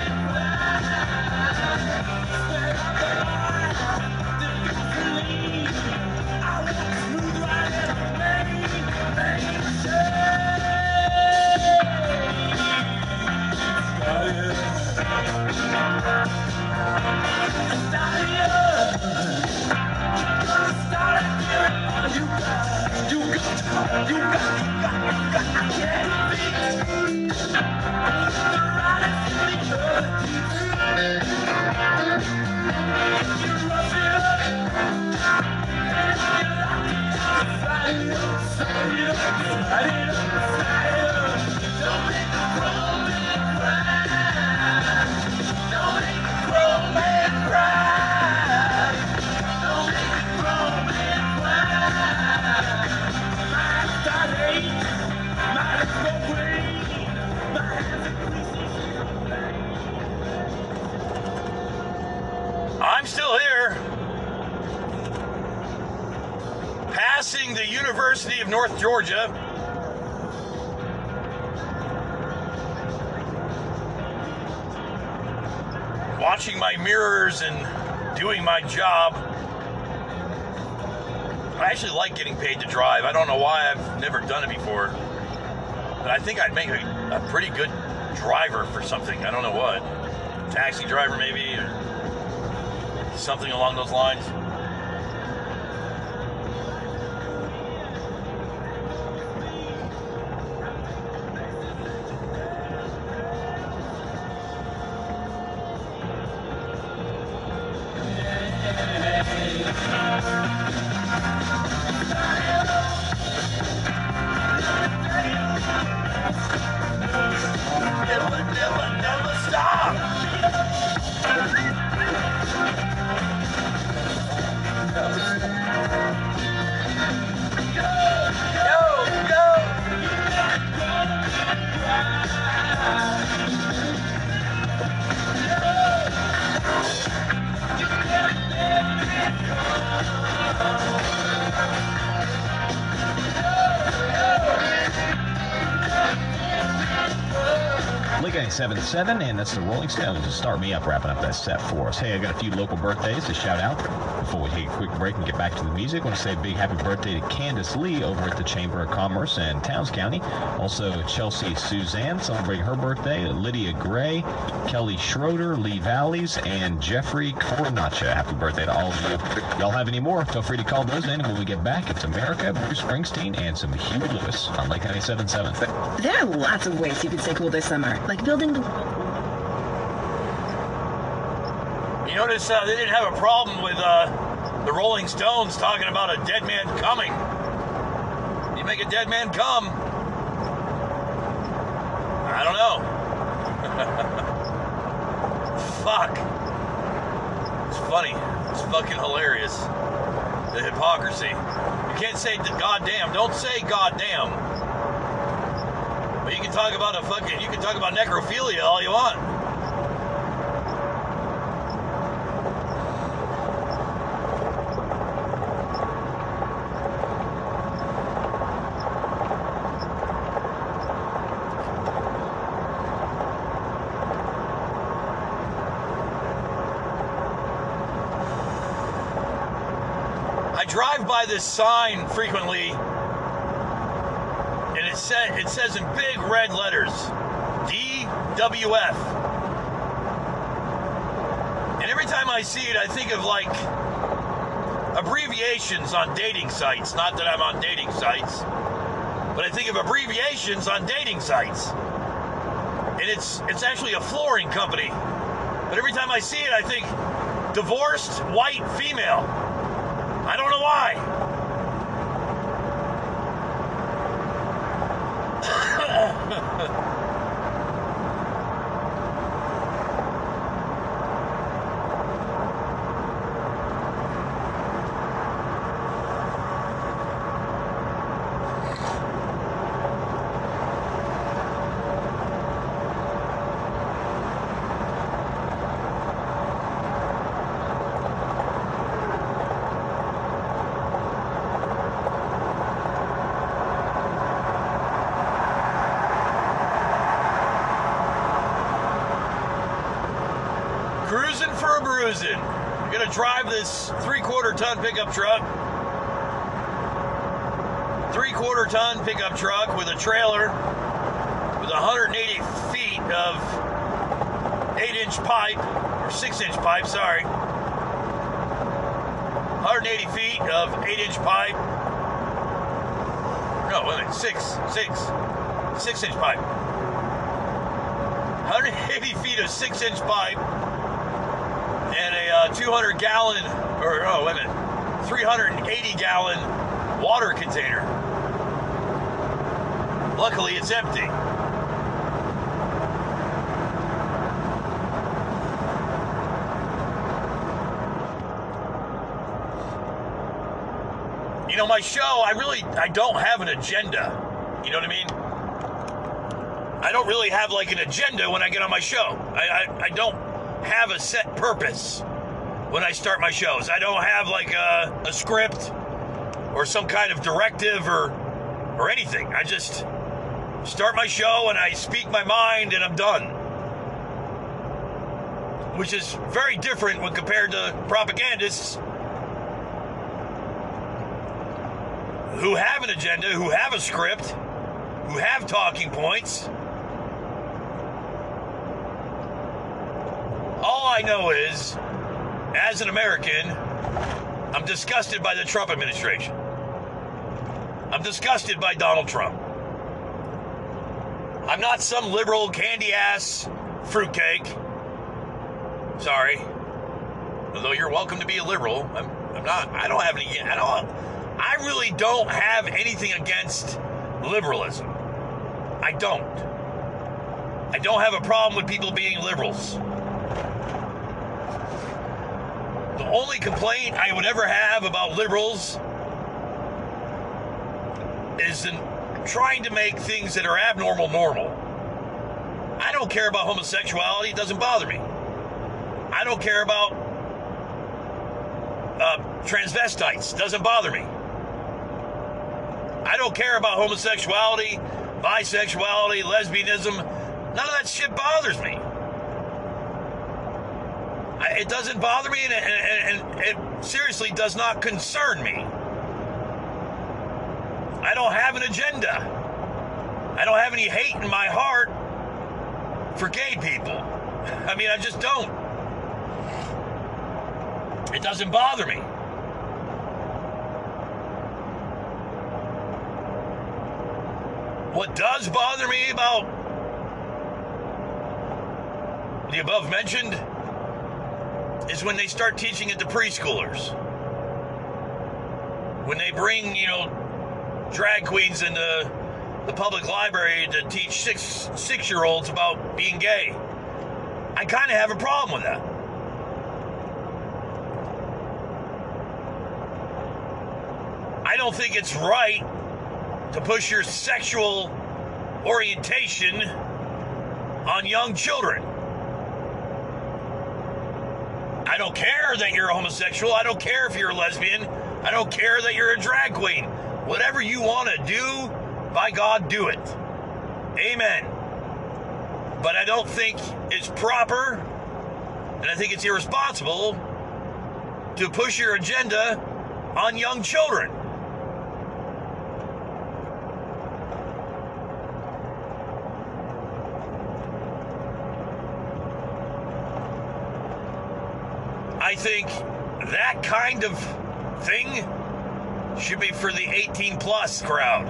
I'm Georgia. Watching my mirrors and doing my job. I actually like getting paid to drive. I don't know why I've never done it before. But I think I'd make a, a pretty good driver for something. I don't know what. Taxi driver, maybe, or something along those lines. 977, and that's the Rolling Stones to start me up, wrapping up that set for us. Hey, I got a few local birthdays to shout out before we take a quick break and get back to the music. I want to say a big happy birthday to Candace Lee over at the Chamber of Commerce in Towns County. Also, Chelsea Suzanne celebrating her birthday, Lydia Gray, Kelly Schroeder, Lee Valleys, and Jeffrey Cornacha. Happy birthday to all of you. Y'all have any more? Feel free to call those in. When we get back, it's America, Bruce Springsteen, and some Huey Lewis on Lake 977. There are lots of ways you can stay cool this summer, like building the. You notice uh, they didn't have a problem with uh, the Rolling Stones talking about a dead man coming. You make a dead man come. I don't know. Fuck. It's funny. It's fucking hilarious. The hypocrisy. You can't say goddamn. Don't say goddamn. But you can talk about a fucking. You can talk about necrophilia all you want. I drive by this sign frequently, and it said it says in big red letters, DWF. And every time I see it, I think of like abbreviations on dating sites. Not that I'm on dating sites, but I think of abbreviations on dating sites. And it's it's actually a flooring company. But every time I see it, I think divorced white female. I don't know why. Cruising for a bruising. I'm gonna drive this three-quarter ton pickup truck. Three-quarter ton pickup truck with a trailer with 180 feet of eight-inch pipe or six-inch pipe. Sorry, 180 feet of eight-inch pipe. No, wait a minute, six, six, six-inch pipe. 180 feet of six-inch pipe and a uh, 200 gallon, or oh, wait a minute, 380 gallon water container. Luckily, it's empty. You know, my show, I really, I don't have an agenda. You know what I mean? I don't really have like an agenda when I get on my show. I, I, I don't have a set purpose when I start my shows. I don't have like a, a script or some kind of directive or or anything. I just start my show and I speak my mind and I'm done. Which is very different when compared to propagandists who have an agenda, who have a script, who have talking points. All I know is, as an American, I'm disgusted by the Trump administration. I'm disgusted by Donald Trump. I'm not some liberal candy ass fruitcake. Sorry. Although you're welcome to be a liberal, I'm, I'm not. I don't have any. I don't. I really don't have anything against liberalism. I don't. I don't have a problem with people being liberals. The only complaint I would ever have about liberals is in trying to make things that are abnormal normal. I don't care about homosexuality, it doesn't bother me. I don't care about uh, transvestites, doesn't bother me. I don't care about homosexuality, bisexuality, lesbianism. None of that shit bothers me. I, it doesn't bother me, and, and, and it seriously does not concern me. I don't have an agenda. I don't have any hate in my heart for gay people. I mean, I just don't. It doesn't bother me. What does bother me about the above mentioned is when they start teaching it to preschoolers. When they bring, you know, drag queens into the public library to teach six six year olds about being gay. I kind of have a problem with that. I don't think it's right to push your sexual orientation on young children. I don't care that you're a homosexual. I don't care if you're a lesbian. I don't care that you're a drag queen. Whatever you want to do, by God, do it. Amen. But I don't think it's proper, and I think it's irresponsible to push your agenda on young children. I think that kind of thing should be for the 18 plus crowd.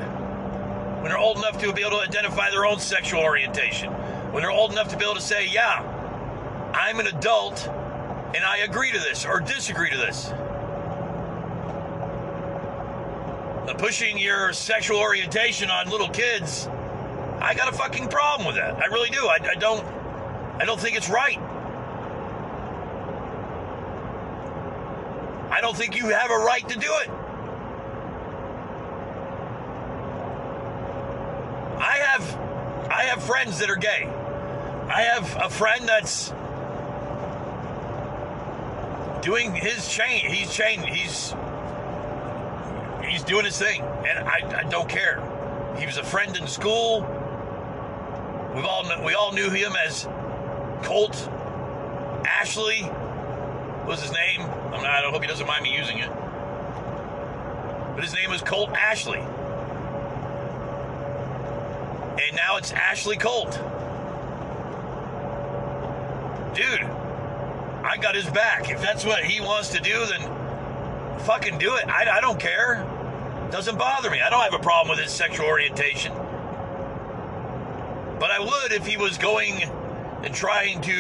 When they're old enough to be able to identify their own sexual orientation. When they're old enough to be able to say, yeah, I'm an adult and I agree to this or disagree to this. Pushing your sexual orientation on little kids, I got a fucking problem with that. I really do. I, I don't. I don't think it's right. I don't think you have a right to do it. I have I have friends that are gay. I have a friend that's doing his chain. He's chained. He's he's doing his thing, and I, I don't care. He was a friend in school. We've all we all knew him as Colt Ashley. Was his name? Not, I hope he doesn't mind me using it. But his name was Colt Ashley. And now it's Ashley Colt. Dude, I got his back. If that's what he wants to do, then fucking do it. I, I don't care. Doesn't bother me. I don't have a problem with his sexual orientation. But I would if he was going and trying to,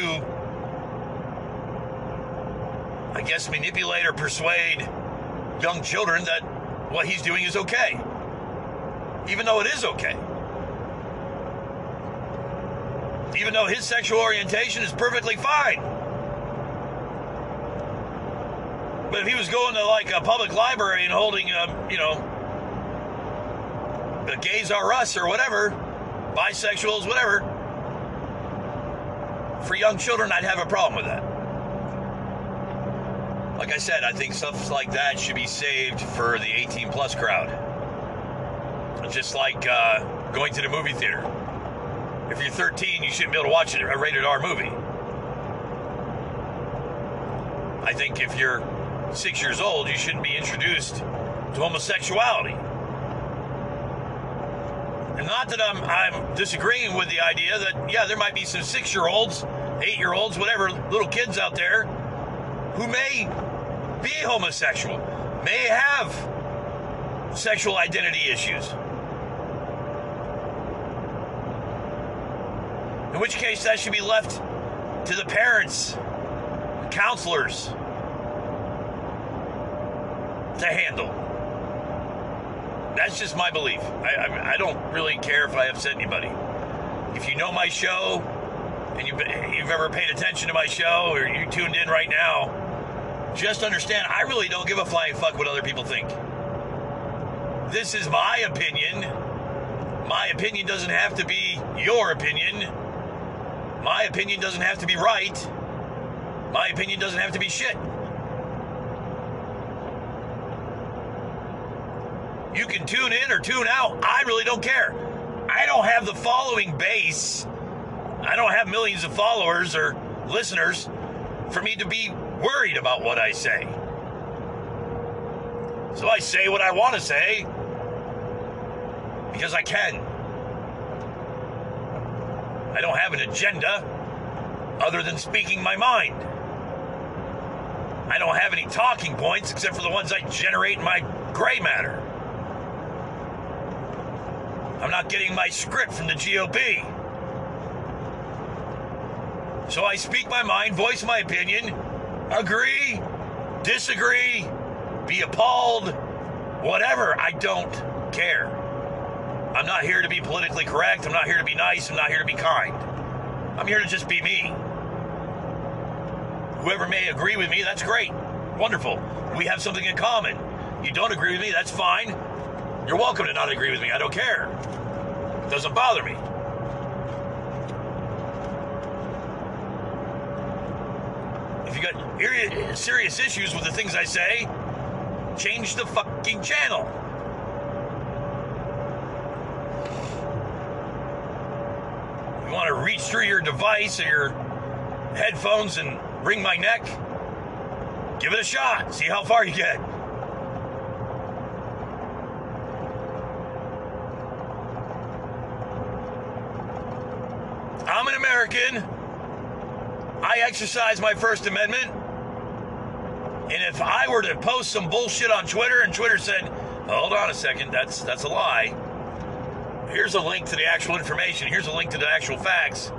I guess, manipulate or persuade young children that what he's doing is okay. Even though it is okay. Even though his sexual orientation is perfectly fine. But if he was going to like a public library and holding, a, you know, the gays are us or whatever, bisexuals, whatever, for young children, I'd have a problem with that. Like I said, I think stuff like that should be saved for the 18 plus crowd. Just like uh, going to the movie theater. If you're 13, you shouldn't be able to watch a rated R movie. I think if you're six years old, you shouldn't be introduced to homosexuality. And not that I'm I'm disagreeing with the idea that yeah, there might be some six year olds, eight year olds, whatever little kids out there who may be homosexual, may have sexual identity issues. Which case, that should be left to the parents, counselors to handle. That's just my belief. I, I, I don't really care if I upset anybody. If you know my show and you've, you've ever paid attention to my show or you tuned in right now, just understand I really don't give a flying fuck what other people think. This is my opinion. My opinion doesn't have to be your opinion. My opinion doesn't have to be right. My opinion doesn't have to be shit. You can tune in or tune out. I really don't care. I don't have the following base. I don't have millions of followers or listeners for me to be worried about what I say. So I say what I want to say because I can. I don't have an agenda other than speaking my mind. I don't have any talking points except for the ones I generate in my gray matter. I'm not getting my script from the GOP. So I speak my mind, voice my opinion, agree, disagree, be appalled, whatever. I don't care. I'm not here to be politically correct. I'm not here to be nice. I'm not here to be kind. I'm here to just be me. Whoever may agree with me, that's great. Wonderful. We have something in common. You don't agree with me, that's fine. You're welcome to not agree with me. I don't care. It doesn't bother me. If you got serious issues with the things I say, change the fucking channel. Want to reach through your device or your headphones and wring my neck? Give it a shot. See how far you get. I'm an American. I exercise my First Amendment. And if I were to post some bullshit on Twitter and Twitter said, hold on a second, that's that's a lie. Here's a link to the actual information. Here's a link to the actual facts.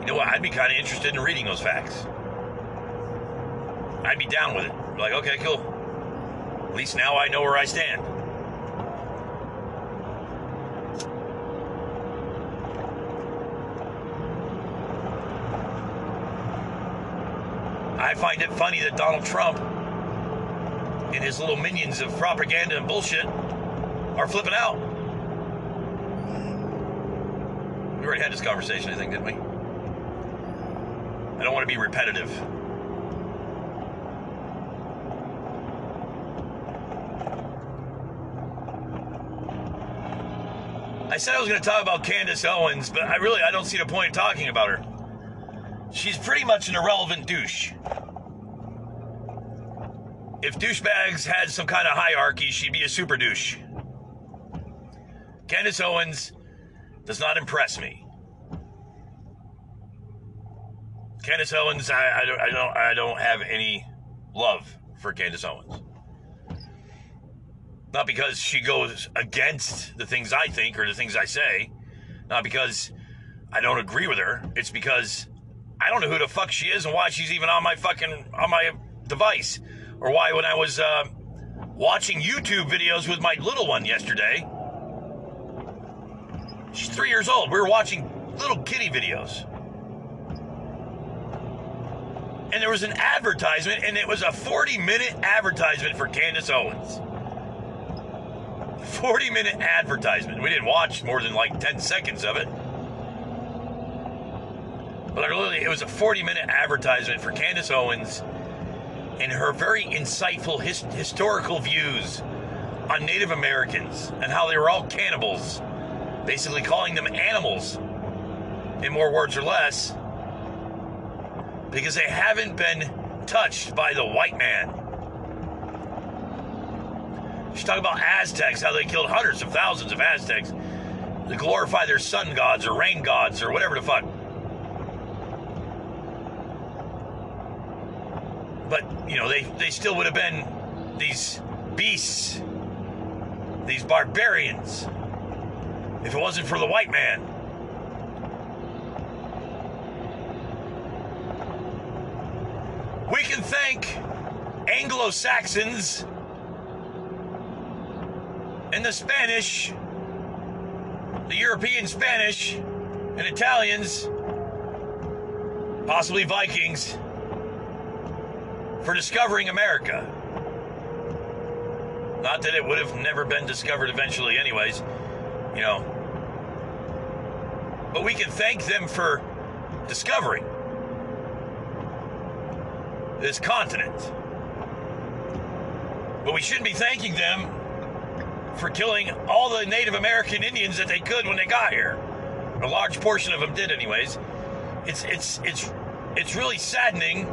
You know what? I'd be kind of interested in reading those facts. I'd be down with it. Like, okay, cool. At least now I know where I stand. I find it funny that Donald Trump and his little minions of propaganda and bullshit are flipping out. We already had this conversation, I think, didn't we? I don't want to be repetitive. I said I was going to talk about Candace Owens, but I really I don't see the point in talking about her. She's pretty much an irrelevant douche. If douchebags had some kind of hierarchy, she'd be a super douche. Candace Owens does not impress me. Candace Owens, I, I, don't, I don't, I don't have any love for Candace Owens. Not because she goes against the things I think or the things I say. Not because I don't agree with her. It's because I don't know who the fuck she is and why she's even on my fucking on my device, or why when I was uh, watching YouTube videos with my little one yesterday. She's three years old. We were watching little kitty videos. And there was an advertisement, and it was a 40 minute advertisement for Candace Owens. 40 minute advertisement. We didn't watch more than like 10 seconds of it. But literally, it was a 40 minute advertisement for Candace Owens and her very insightful his, historical views on Native Americans and how they were all cannibals, basically calling them animals, in more words or less, because they haven't been touched by the white man. She's talking about Aztecs, how they killed hundreds of thousands of Aztecs. to glorify their sun gods or rain gods or whatever the fuck. But, you know, they, they still would have been these beasts, these barbarians, if it wasn't for the white man. We can thank Anglo Saxons and the Spanish, the European Spanish and Italians, possibly Vikings, for discovering America. Not that it would have never been discovered eventually, anyways, you know. But we can thank them for discovering this continent. But we shouldn't be thanking them for killing all the Native American Indians that they could when they got here. A large portion of them did, anyways. It's it's it's it's really saddening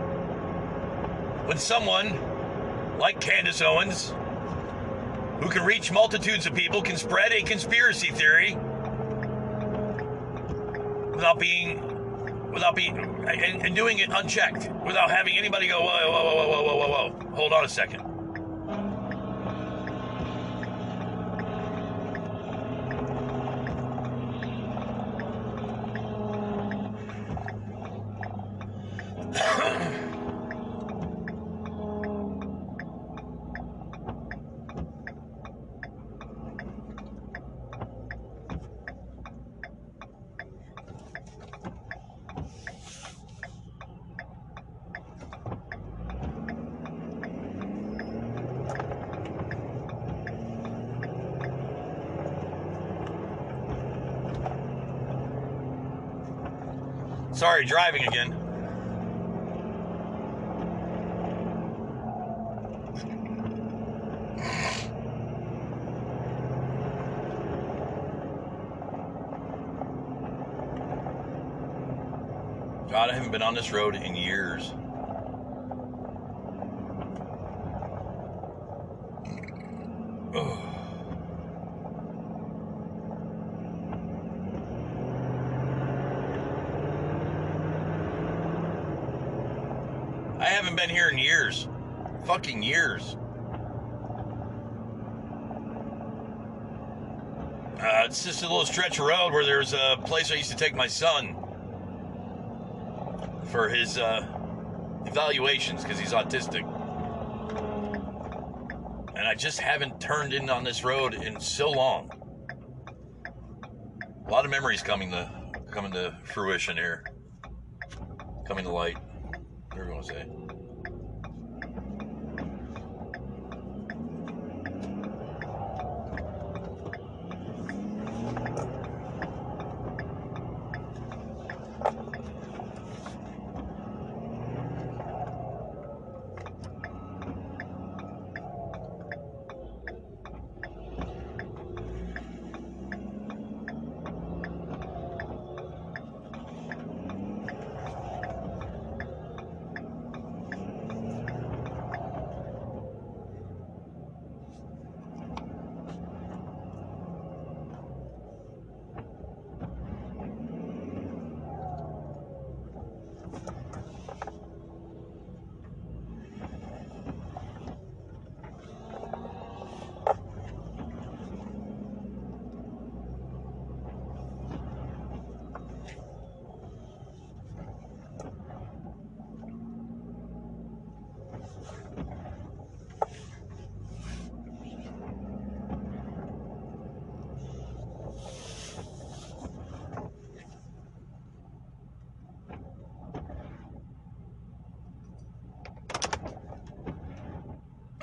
when someone like Candace Owens, who can reach multitudes of people, can spread a conspiracy theory without being without being and, and doing it unchecked, without having anybody go, whoa, whoa, whoa, whoa, whoa, whoa, whoa, hold on a second. Sorry, driving again. God, I haven't been on this road in years. Ugh. I haven't been here in years. Fucking years. Uh, it's just a little stretch of road where there's a place I used to take my son for his uh, evaluations because he's autistic. And I just haven't turned in on this road in so long. A lot of memories coming to coming to fruition here. Coming to light. Whatever you want to say.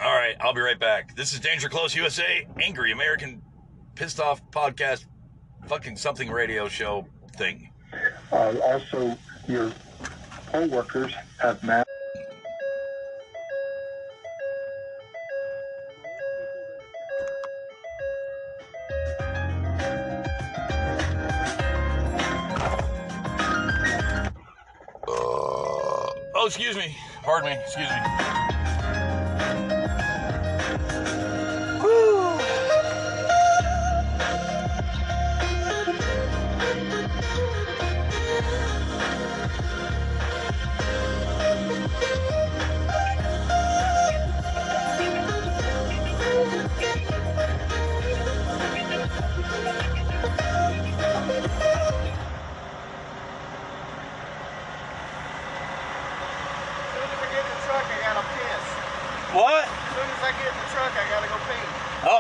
All right, I'll be right back. This is Danger Close USA, angry American pissed off podcast, fucking something radio show thing. Uh, also, your poll workers have mass. Oh, excuse me. Pardon me. Excuse me.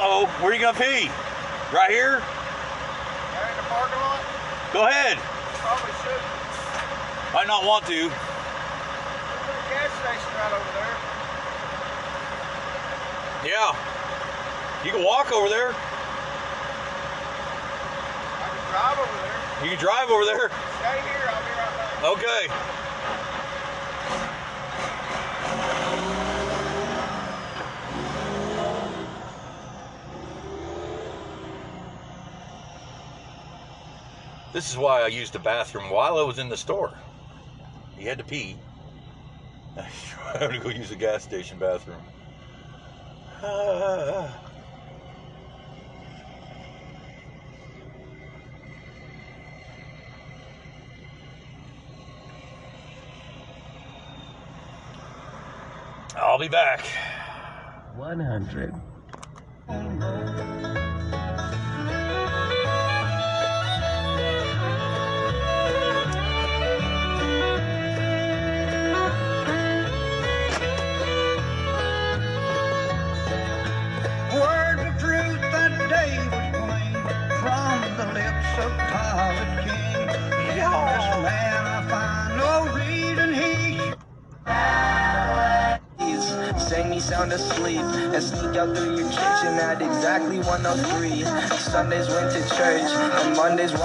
Uh-oh, where you gonna pee? Right here? Right in the parking lot? Go ahead. Probably should. Might not want to. There's a gas station right over there. Yeah. You can walk over there. I can drive over there. You can drive over there. Stay here. I'll be right back. Okay. This is why I used the bathroom while I was in the store. You had to pee. I had to go use the gas station bathroom. I'll be back. 100.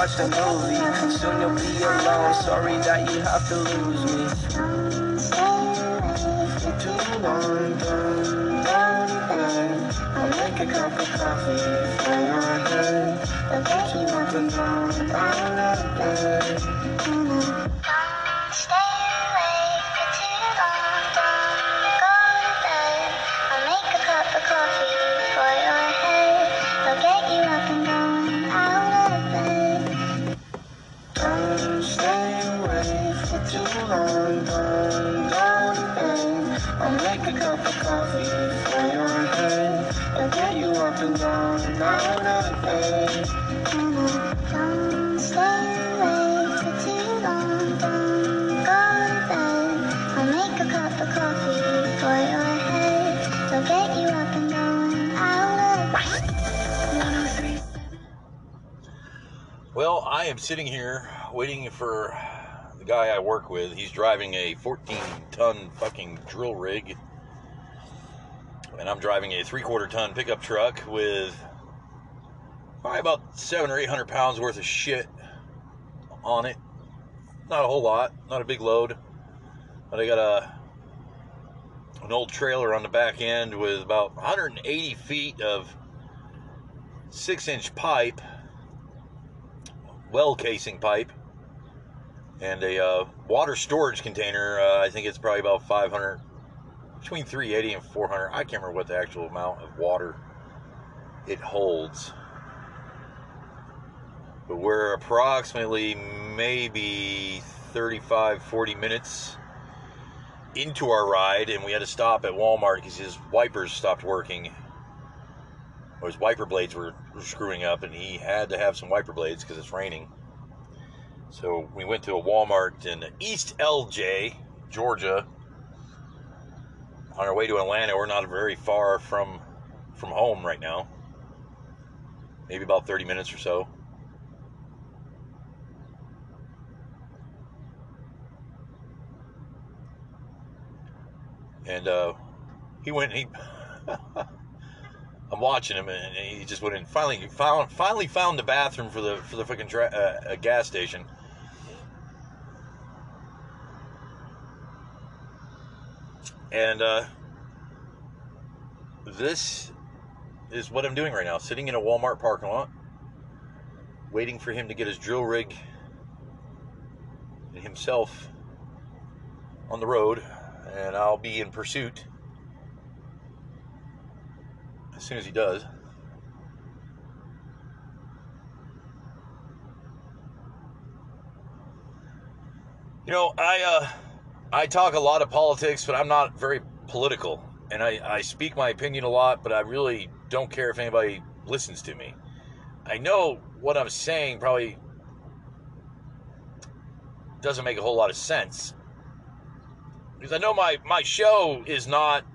Watched a movie. Soon you'll be alone. Sorry that you have to lose me. For too long, done, done. I'll make a cup of coffee for your head. I'll get you up and down I am sitting here waiting for the guy I work with. He's driving a 14 ton fucking drill rig. And I'm driving a three quarter ton pickup truck with probably about seven or eight hundred pounds worth of shit on it. Not a whole lot, not a big load. But I got a an old trailer on the back end with about 180 feet of six inch pipe well casing pipe and a uh, water storage container. Uh, I think it's probably about 500, between 380 and 400. I can't remember what the actual amount of water it holds. But we're approximately maybe 35, 40 minutes into our ride, and we had to stop at Walmart because his wipers stopped working. Or his wiper blades were, were screwing up, and he had to have some wiper blades because it's raining. So we went to a Walmart in East Ellijay, Georgia. On our way to Atlanta, we're not very far from from home right now. Maybe about 30 minutes or so. And uh, he went. He, I'm watching him, and he just went in. Finally, found finally found the bathroom for the for the fucking tra- uh, uh, gas station. And uh, this is what I'm doing right now, sitting in a Walmart parking lot, waiting for him to get his drill rig and himself on the road, and I'll be in pursuit as soon as he does. You know, I uh, I talk a lot of politics, but I'm not very political, and I, I speak my opinion a lot, but I really don't care if anybody listens to me. I know what I'm saying probably doesn't make a whole lot of sense because I know my my show is not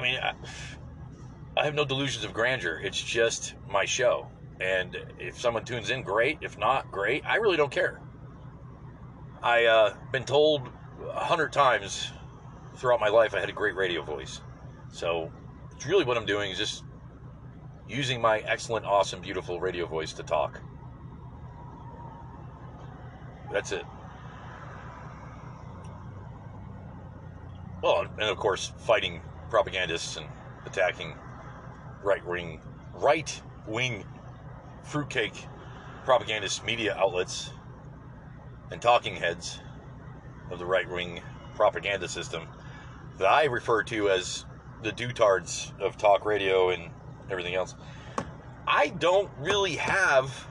I mean, I, I have no delusions of grandeur. It's just my show. And if someone tunes in, great. If not, great. I really don't care. I uh, been told a hundred times throughout my life I had a great radio voice. So it's really what I'm doing is just using my excellent, awesome, beautiful radio voice to talk. That's it. Well, and of course, fighting propagandists and attacking right wing, right wing fruitcake propagandist media outlets and talking heads of the right wing propaganda system that I refer to as the doutards of talk radio and everything else. I don't really have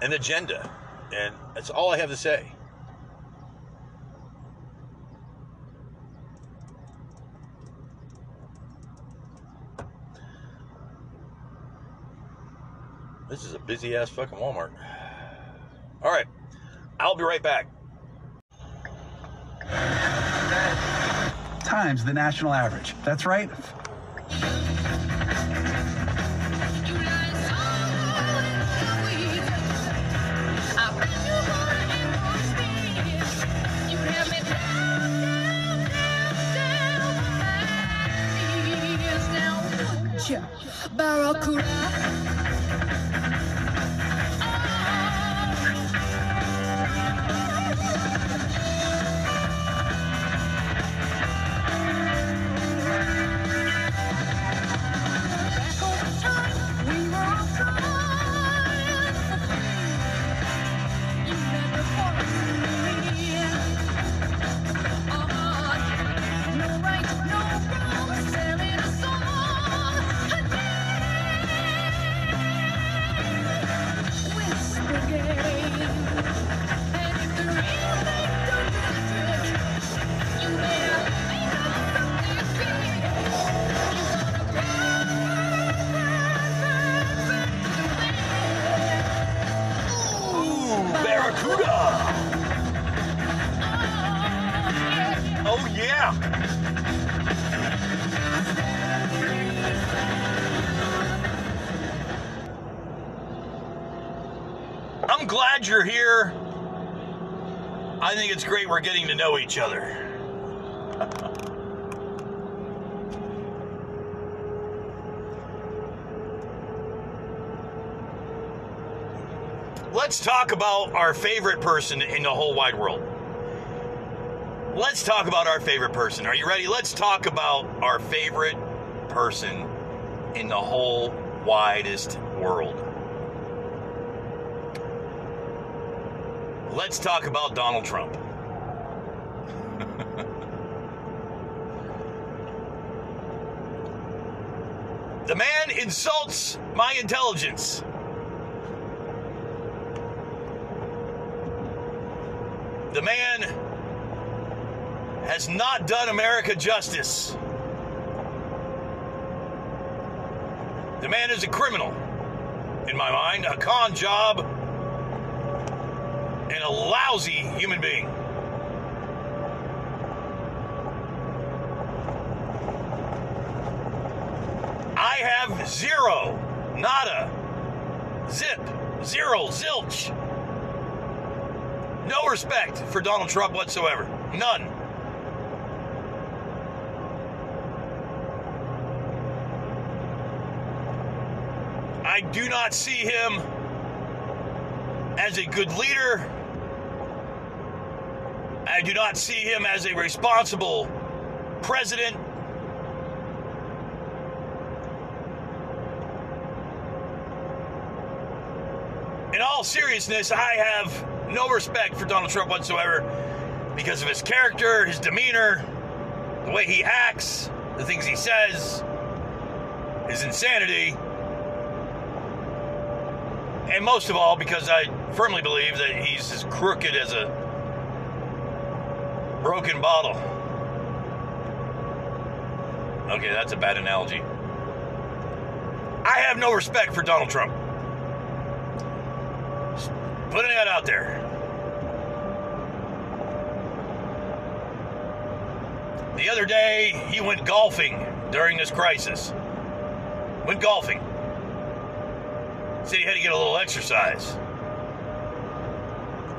an agenda, and that's all I have to say. This is a busy ass fucking Walmart. All right, I'll be right back. Times the national average. That's right. Favorite person in the whole wide world. Let's talk about our favorite person. Are you ready? Let's talk about our favorite person in the whole widest world. Let's talk about Donald Trump. the man insults my intelligence. The man has done America justice. The man is a criminal, in my mind, a con job, and a lousy human being. I have zero, nada, zip, zero, zilch. No respect for Donald Trump whatsoever. None. I do not see him as a good leader. I do not see him as a responsible president. In all seriousness, I have no respect for Donald Trump whatsoever because of his character, his demeanor, the way he acts, the things he says, his insanity. And most of all, because I firmly believe that he's as crooked as a broken bottle. Okay, that's a bad analogy. I have no respect for Donald Trump. Just putting that out there. The other day, he went golfing during this crisis. Went golfing. Said he had to get a little exercise.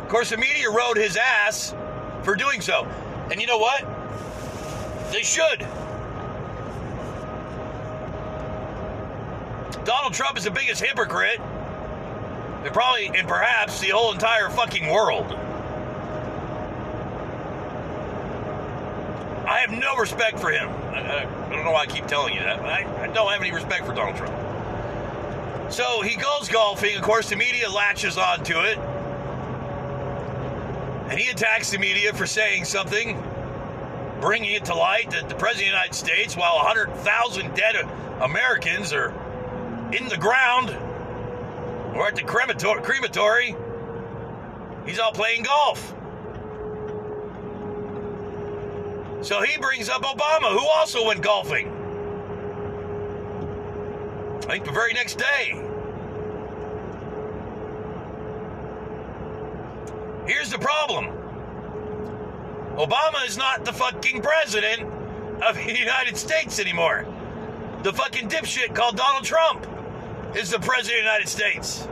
Of course, the media rode his ass for doing so. And you know what? They should. Donald Trump is the biggest hypocrite, and probably, and perhaps the whole entire fucking world. I have no respect for him. I, I, I don't know why I keep telling you that, but I, I don't have any respect for Donald Trump. So he goes golfing. Of course, the media latches onto it. And he attacks the media for saying something, bringing it to light that the President of the United States, while 100,000 dead Americans are in the ground or at the cremator- crematory, he's out playing golf. So he brings up Obama, who also went golfing. I think the very next day. Here's the problem Obama is not the fucking president of the United States anymore. The fucking dipshit called Donald Trump is the president of the United States.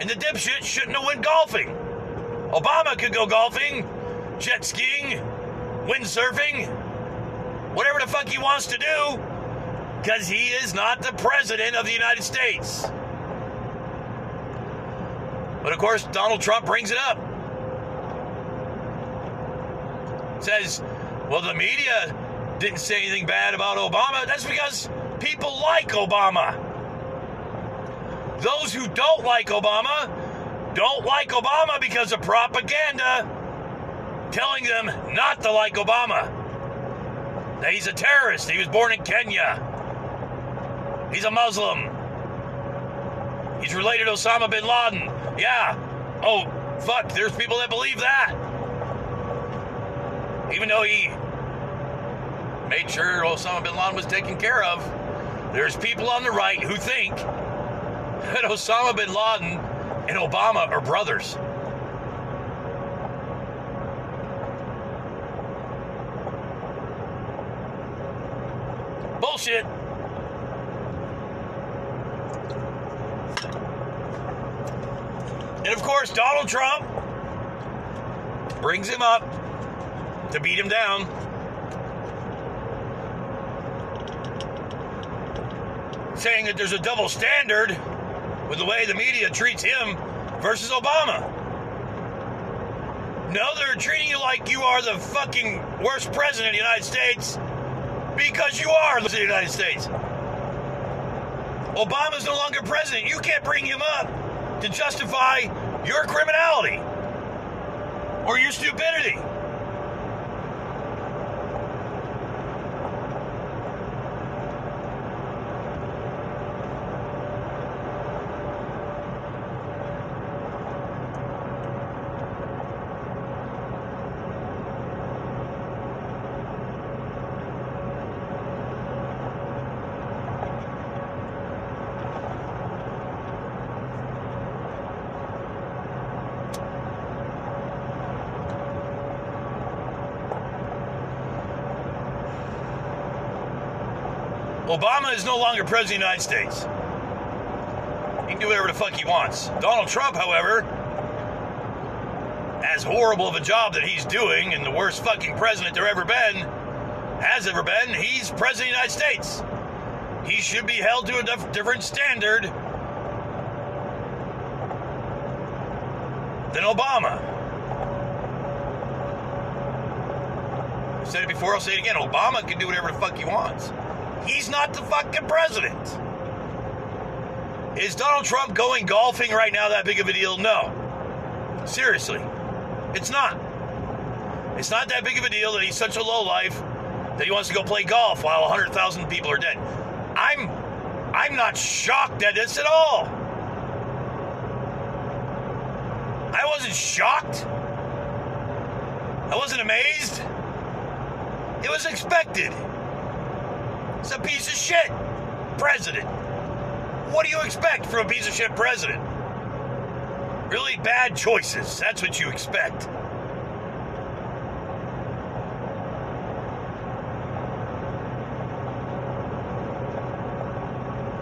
And the dipshit shouldn't have went golfing. Obama could go golfing, jet skiing, windsurfing, whatever the fuck he wants to do, because he is not the president of the United States. But of course, Donald Trump brings it up. Says, well, the media didn't say anything bad about Obama. That's because people like Obama. Those who don't like Obama don't like Obama because of propaganda telling them not to like Obama. That he's a terrorist. He was born in Kenya. He's a Muslim. He's related to Osama bin Laden. Yeah. Oh, fuck. There's people that believe that. Even though he made sure Osama bin Laden was taken care of, there's people on the right who think that Osama bin Laden and Obama are brothers. Bullshit. And of course, Donald Trump brings him up to beat him down. Saying that there's a double standard with the way the media treats him versus Obama. No, they're treating you like you are the fucking worst president of the United States because you are the United States. Obama's no longer president. You can't bring him up to justify your criminality or your stupidity. Obama is no longer president of the United States. He can do whatever the fuck he wants. Donald Trump, however, as horrible of a job that he's doing and the worst fucking president there ever been, has ever been, he's president of the United States. He should be held to a dif- different standard than Obama. I said it before, I'll say it again. Obama can do whatever the fuck he wants. He's not the fucking president. Is Donald Trump going golfing right now that big of a deal? No. Seriously. It's not. It's not that big of a deal that he's such a low life that he wants to go play golf while 100,000 people are dead. I'm I'm not shocked at this at all. I wasn't shocked. I wasn't amazed. It was expected. It's a piece of shit president. What do you expect from a piece of shit president? Really bad choices. That's what you expect.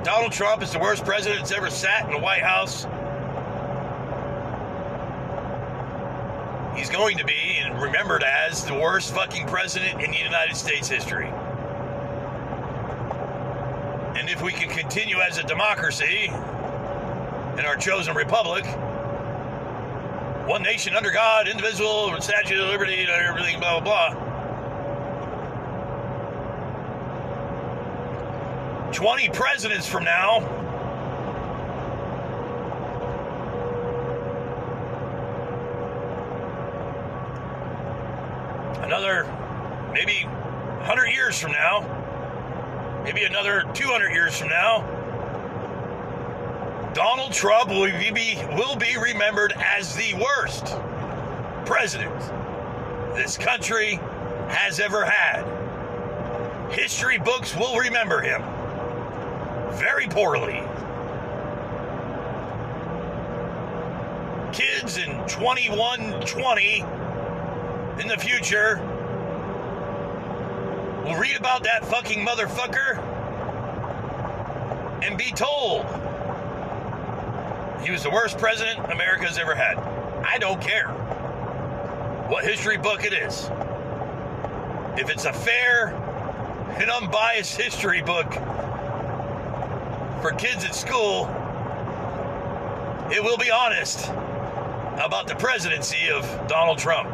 Donald Trump is the worst president that's ever sat in the White House. He's going to be remembered as the worst fucking president in the United States history. And if we can continue as a democracy in our chosen republic, one nation under God, indivisible, with statute of liberty, and everything, blah, blah, blah. 20 presidents from now, another maybe 100 years from now, maybe another 200 years from now, Donald Trump will be, will be remembered as the worst president this country has ever had. History books will remember him very poorly. Kids in 2120 in the future will read about that fucking motherfucker and be told he was the worst president America's ever had. I don't care what history book it is. If it's a fair and unbiased history book for kids at school, it will be honest about the presidency of Donald Trump.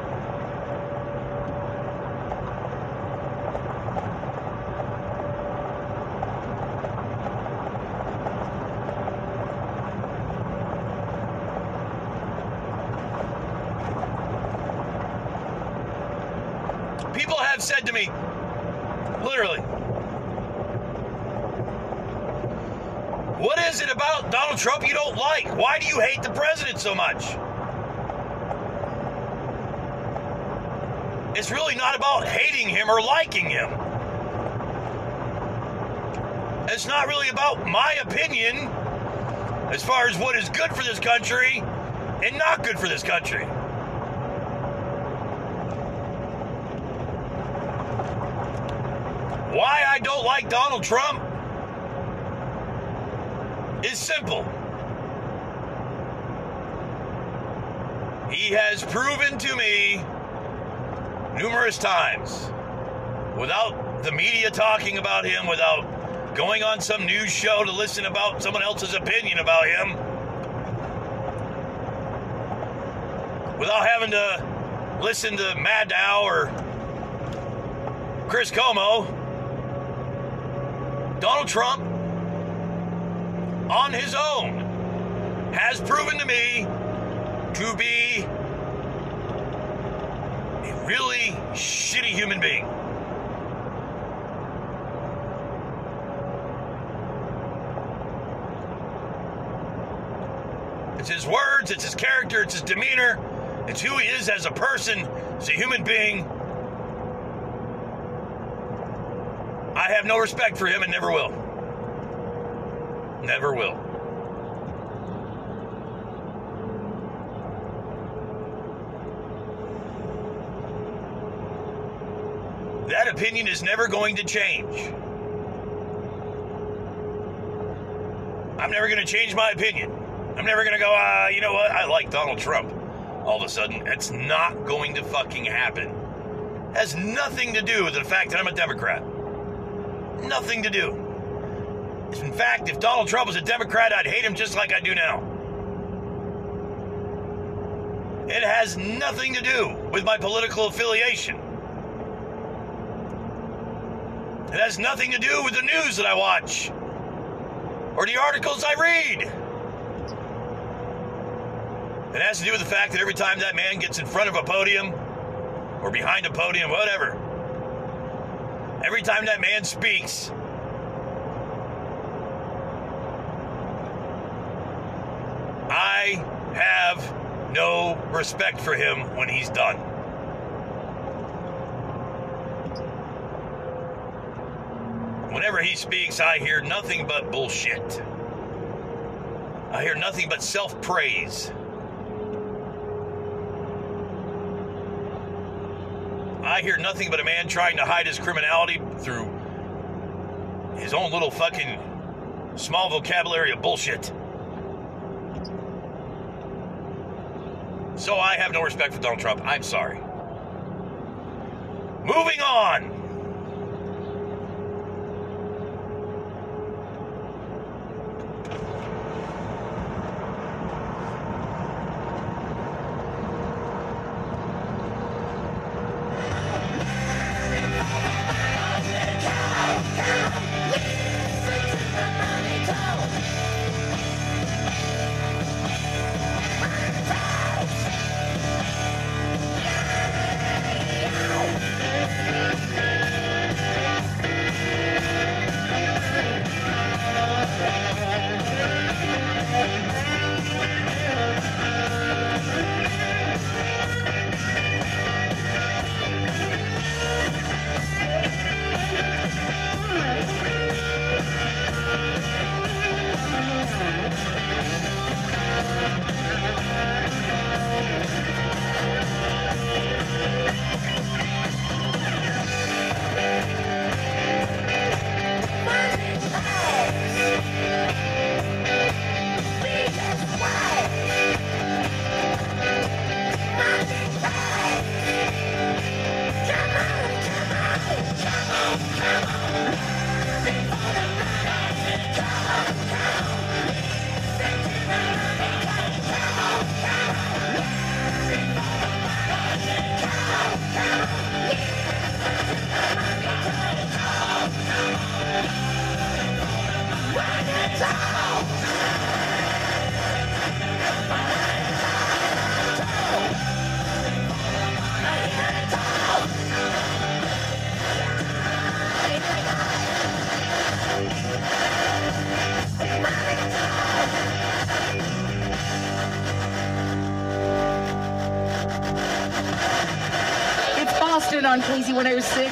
People have said to me, literally, what is it about Donald Trump you don't like? Why do you hate the president so much? It's really not about hating him or liking him. It's not really about my opinion as far as what is good for this country and not good for this country. Why I don't like Donald Trump is simple. He has proven to me numerous times, without the media talking about him, without going on some news show to listen about someone else's opinion about him, without having to listen to Maddow or Chris Cuomo, Donald Trump, on his own, has proven to me to be a really shitty human being. It's his words, it's his character, it's his demeanor, it's who he is as a person, as a human being. I have no respect for him and never will. Never will. That opinion is never going to change. I'm never going to change my opinion. I'm never going to go, uh, you know what? I like Donald Trump. All of a sudden, it's not going to fucking happen. Has nothing to do with the fact that I'm a Democrat. Nothing to do. In fact, if Donald Trump was a Democrat, I'd hate him just like I do now. It has nothing to do with my political affiliation. It has nothing to do with the news that I watch or the articles I read. It has to do with the fact that every time that man gets in front of a podium or behind a podium, whatever, every time that man speaks, I have no respect for him when he's done. Whenever he speaks, I hear nothing but bullshit. I hear nothing but self praise. I hear nothing but a man trying to hide his criminality through his own little fucking Small vocabulary of bullshit. So I have no respect for Donald Trump. I'm sorry. Moving on. On was 106.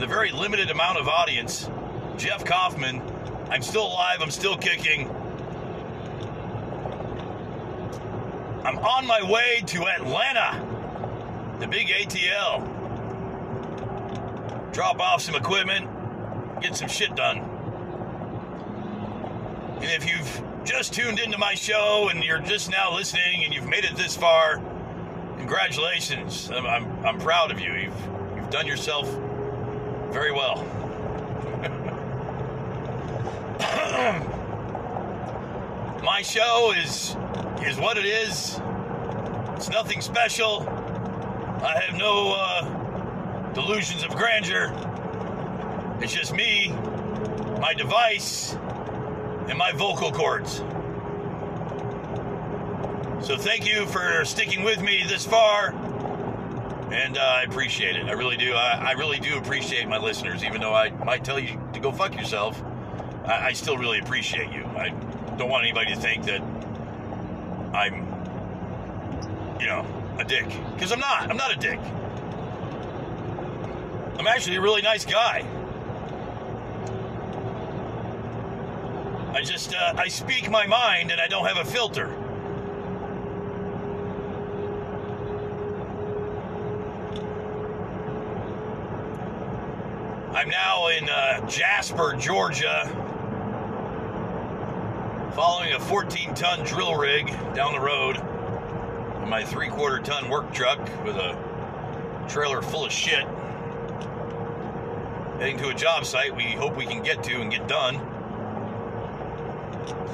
With a very limited amount of audience, Jeff Kaufman. I'm still alive, I'm still kicking. I'm on my way to Atlanta, the big ATL. Drop off some equipment, get some shit done. And if you've just tuned into my show and you're just now listening and you've made it this far, congratulations. I'm, I'm, I'm proud of you. You've, you've done yourself very well. my show is is what it is. It's nothing special. I have no uh, delusions of grandeur. It's just me, my device, and my vocal cords. So thank you for sticking with me this far. And uh, I appreciate it. I really do. I, I really do appreciate my listeners, even though I might tell you to go fuck yourself. I, I still really appreciate you. I don't want anybody to think that I'm, you know, a dick. Because I'm not. I'm not a dick. I'm actually a really nice guy. I just, uh, I speak my mind and I don't have a filter. I'm now in uh, Jasper, Georgia, following a 14 ton drill rig down the road my three quarter ton work truck with a trailer full of shit. Heading to a job site we hope we can get to and get done.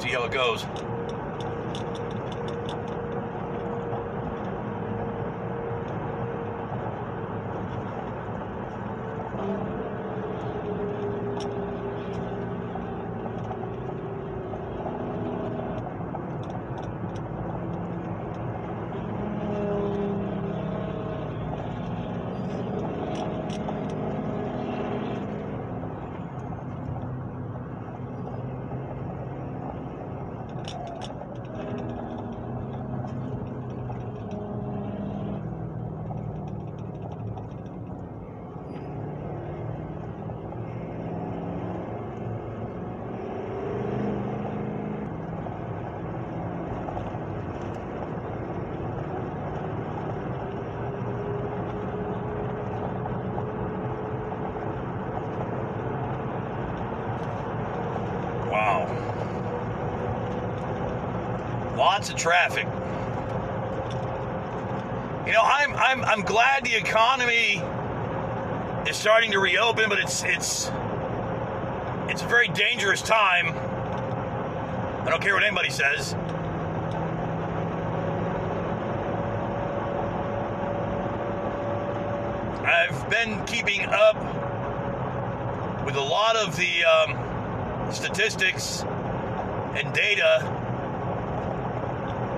See how it goes. Wow. Lots of traffic. You know, I'm I'm I'm glad the economy is starting to reopen, but it's it's it's a very dangerous time. I don't care what anybody says. I've been keeping up with a lot of the um, statistics and data.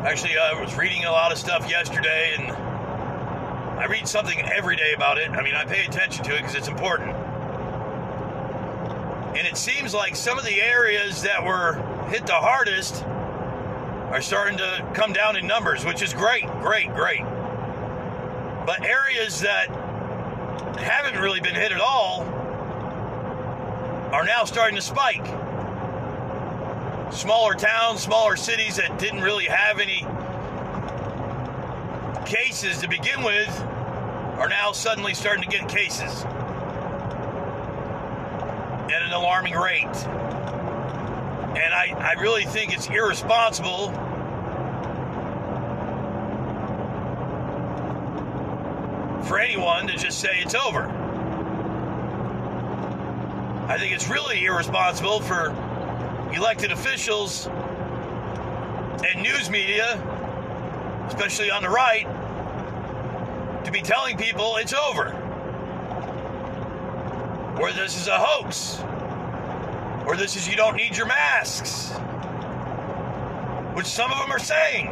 Actually, I was reading a lot of stuff yesterday, and I read something every day about it. I mean, I pay attention to it because it's important. And it seems like some of the areas that were hit the hardest are starting to come down in numbers, which is great, great, great. But areas that haven't really been hit at all are now starting to spike. Smaller towns, smaller cities that didn't really have any cases to begin with are now suddenly starting to get cases at an alarming rate. And I, I really think it's irresponsible for anyone to just say it's over. I think it's really irresponsible for elected officials and news media, especially on the right, to be telling people it's over. Or this is a hoax. Or this is you don't need your masks. Which some of them are saying.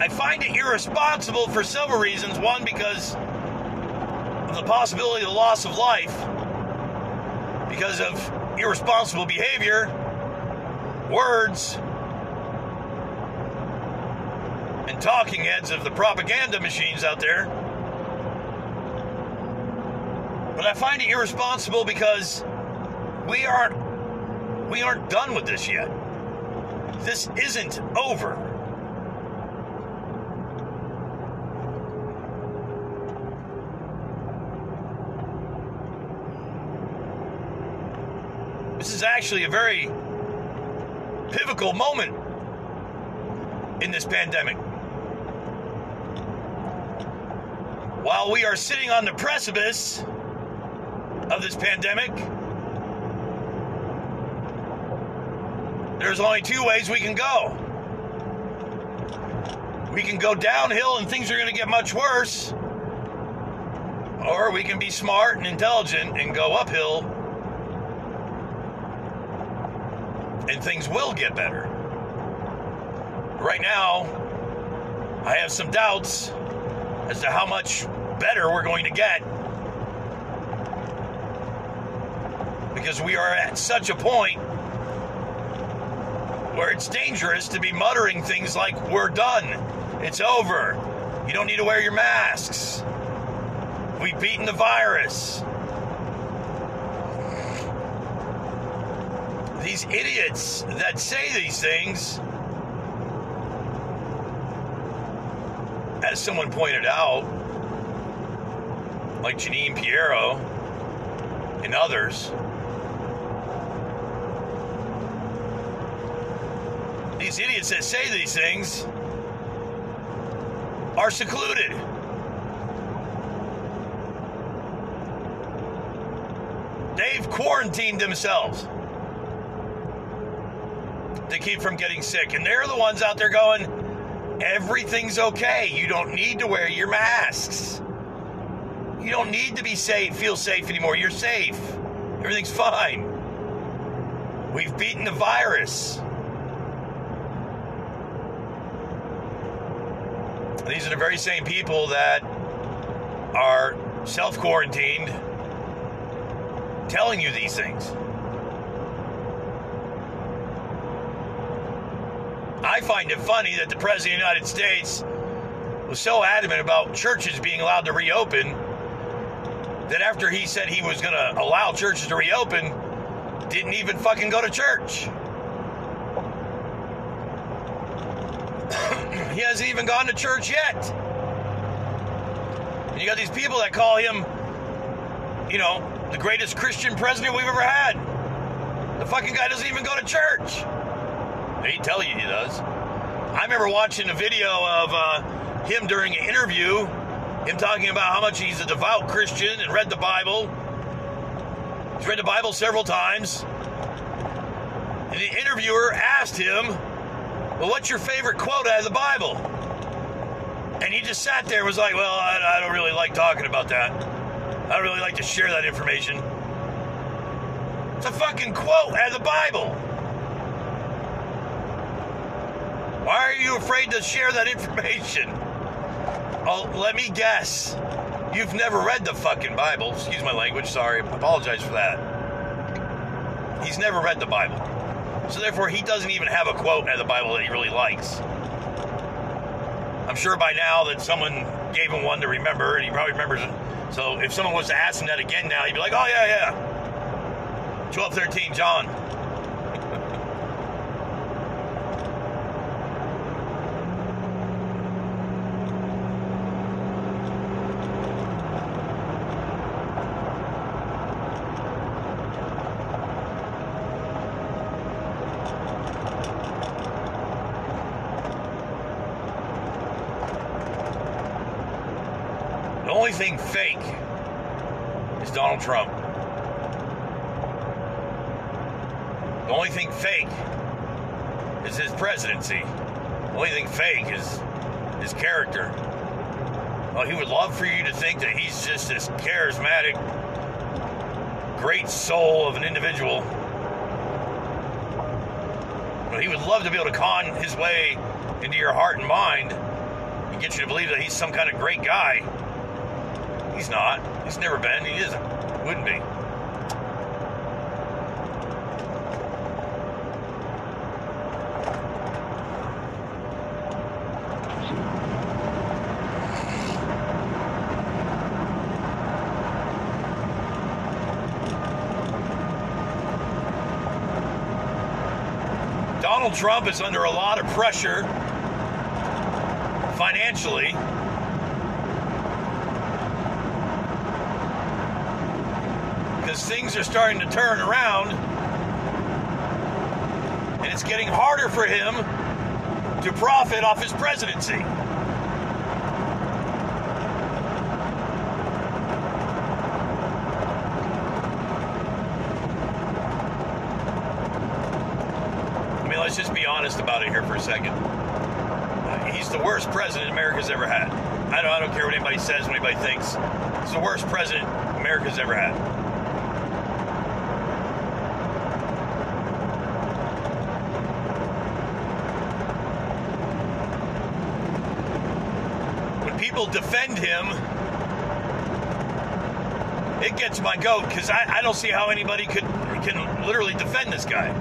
I find it irresponsible for several reasons. One, because of the possibility of the loss of life, because of irresponsible behavior, words, and talking heads of the propaganda machines out there. But I find it irresponsible because we aren't we aren't done with this yet. This isn't over. This is actually a very pivotal moment in this pandemic. While we are sitting on the precipice of this pandemic, there's only two ways we can go. We can go downhill and things are going to get much worse, or we can be smart and intelligent and go uphill and things will get better. Right now, I have some doubts as to how much better we're going to get. Because we are at such a point where it's dangerous to be muttering things like, We're done, it's over, you don't need to wear your masks, we've beaten the virus. these idiots that say these things, as someone pointed out, like Jeanine Pirro and others, these idiots that say these things are secluded. They've quarantined themselves to keep from getting sick. And they're the ones out there going, everything's okay. You don't need to wear your masks. You don't need to be safe, feel safe anymore. You're safe. Everything's fine. We've beaten the virus. These are the very same people that are self quarantined telling you these things. I find it funny that the President of the United States was so adamant about churches being allowed to reopen that after he said he was going to allow churches to reopen, didn't even fucking go to church. he hasn't even gone to church yet. And you got these people that call him, you know, the greatest Christian president we've ever had. The fucking guy doesn't even go to church. He tell you he does. I remember watching a video of uh, him during an interview, him talking about how much he's a devout Christian and read the Bible. He's read the Bible several times. And the interviewer asked him, Well, what's your favorite quote out of the Bible? And he just sat there and was like, Well, I, I don't really like talking about that. I don't really like to share that information. It's a fucking quote out of the Bible. Why are you afraid to share that information? Oh, let me guess. You've never read the fucking Bible. Excuse my language, sorry. Apologize for that. He's never read the Bible. So therefore, he doesn't even have a quote out of the Bible that he really likes. I'm sure by now that someone gave him one to remember, and he probably remembers it. So if someone was to ask him that again now, he'd be like, oh, yeah, yeah. 1213, John. The only thing fake is Donald Trump. The only thing fake is his presidency. The only thing fake is his character. Well, he would love for you to think that he's just this charismatic, great soul of an individual. But he would love to be able to con his way into your heart and mind and get you to believe that he's some kind of great guy. He's not. He's never been. He isn't. Wouldn't be. Donald Trump is under a lot of pressure financially. Because things are starting to turn around, and it's getting harder for him to profit off his presidency. I mean, let's just be honest about it here for a second. Uh, He's the worst president America's ever had. I don't, I don't care what anybody says, what anybody thinks. He's the worst president America's ever had. When people defend him, it gets my goat because I, I don't see how anybody could can literally defend this guy.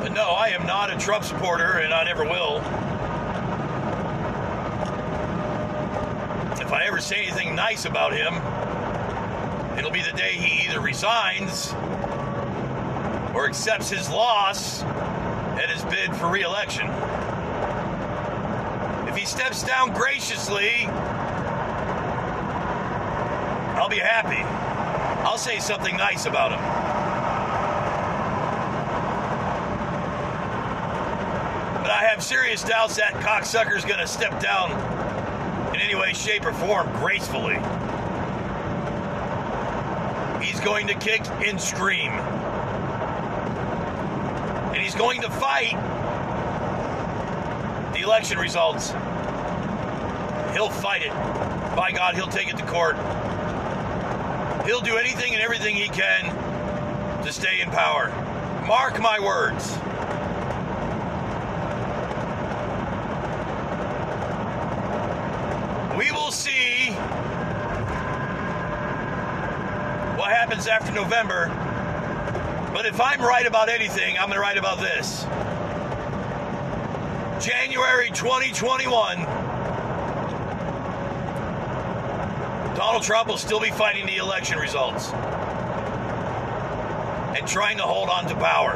But no, I am not Trump supporter, and I never will. If I ever say anything nice about him, it'll be the day he either resigns or accepts his loss at his bid for re-election. If he steps down graciously, I'll be happy. I'll say something nice about him. But I have serious doubts that cocksucker's going to step down in any way, shape, or form gracefully. He's going to kick and scream. And he's going to fight the election results. He'll fight it. By God, he'll take it to court. He'll do anything and everything he can to stay in power. Mark my words. We will see what happens after November. But if I'm right about anything, I'm going to write about this. January 2021, Donald Trump will still be fighting the election results and trying to hold on to power.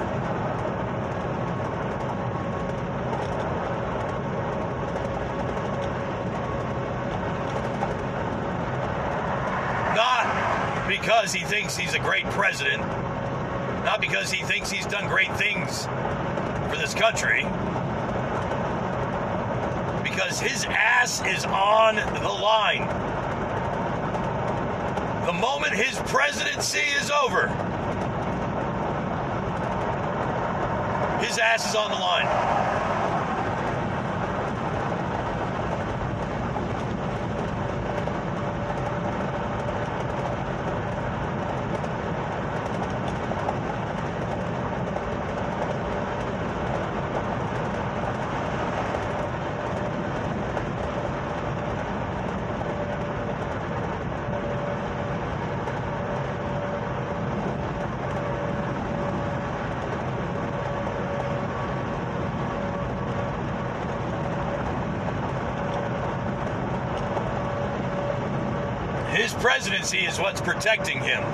Not because he thinks he's a great president, not because he thinks he's done great things for this country, because his ass is on the line. The moment his presidency is over, his ass is on the line. Presidency is what's protecting him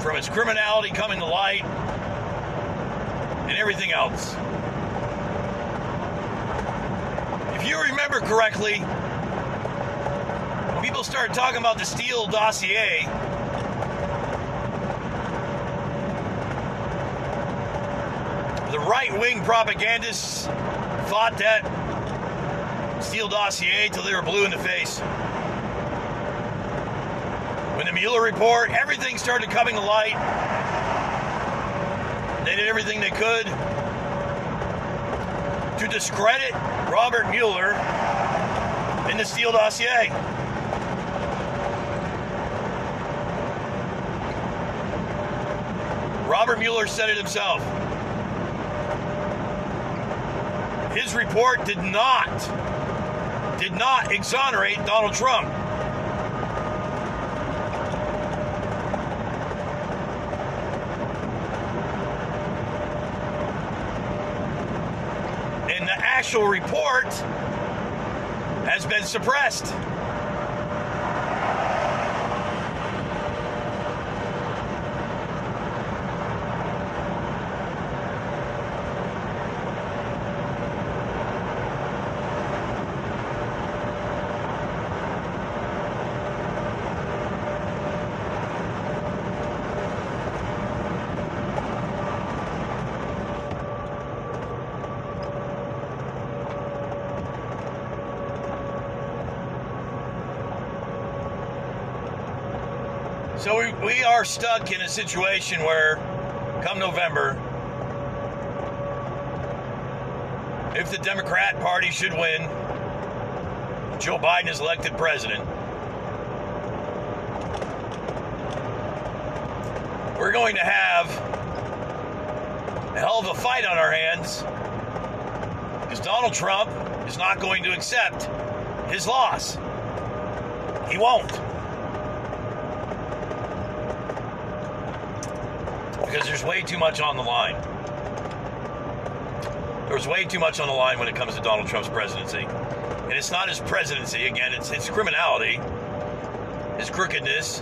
from his criminality coming to light and everything else. If you remember correctly, when people started talking about the Steele dossier, the right wing propagandists thought that Steele dossier till they were blue in the face. Mueller report, everything started coming to light. They did everything they could to discredit Robert Mueller in the Steele dossier. Robert Mueller said it himself. His report did not did not exonerate Donald Trump. Actual report has been suppressed. So we, we are stuck in a situation where, come November, if the Democrat Party should win, Joe Biden is elected president. We're going to have a hell of a fight on our hands because Donald Trump is not going to accept his loss. He won't. because there's way too much on the line. There's way too much on the line when it comes to Donald Trump's presidency. And it's not his presidency, again, it's his criminality, his crookedness.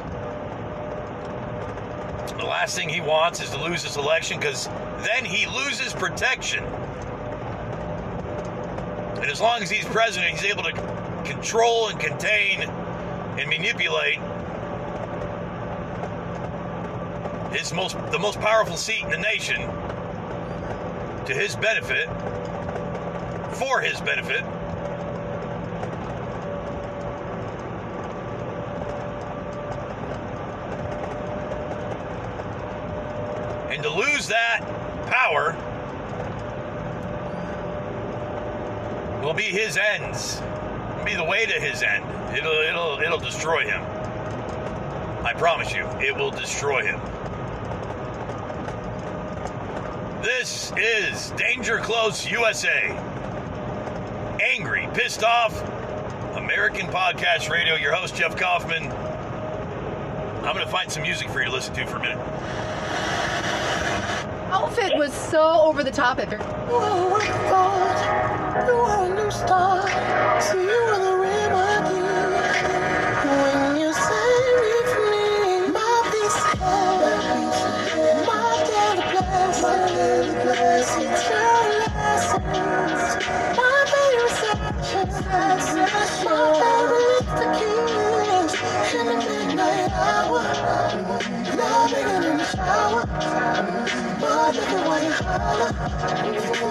The last thing he wants is to lose this election because then he loses protection. And as long as he's president, he's able to control and contain and manipulate his most the most powerful seat in the nation to his benefit for his benefit. And to lose that power will be his ends will be the way to his end. It'll it'll it'll destroy him. I promise you, it will destroy him. This is Danger Close USA. Angry, pissed off, American Podcast Radio. Your host, Jeff Kaufman. I'm going to find some music for you to listen to for a minute. outfit was so over the top. It very- Whoa, I you were a new star. So you were the remedy. Eu vou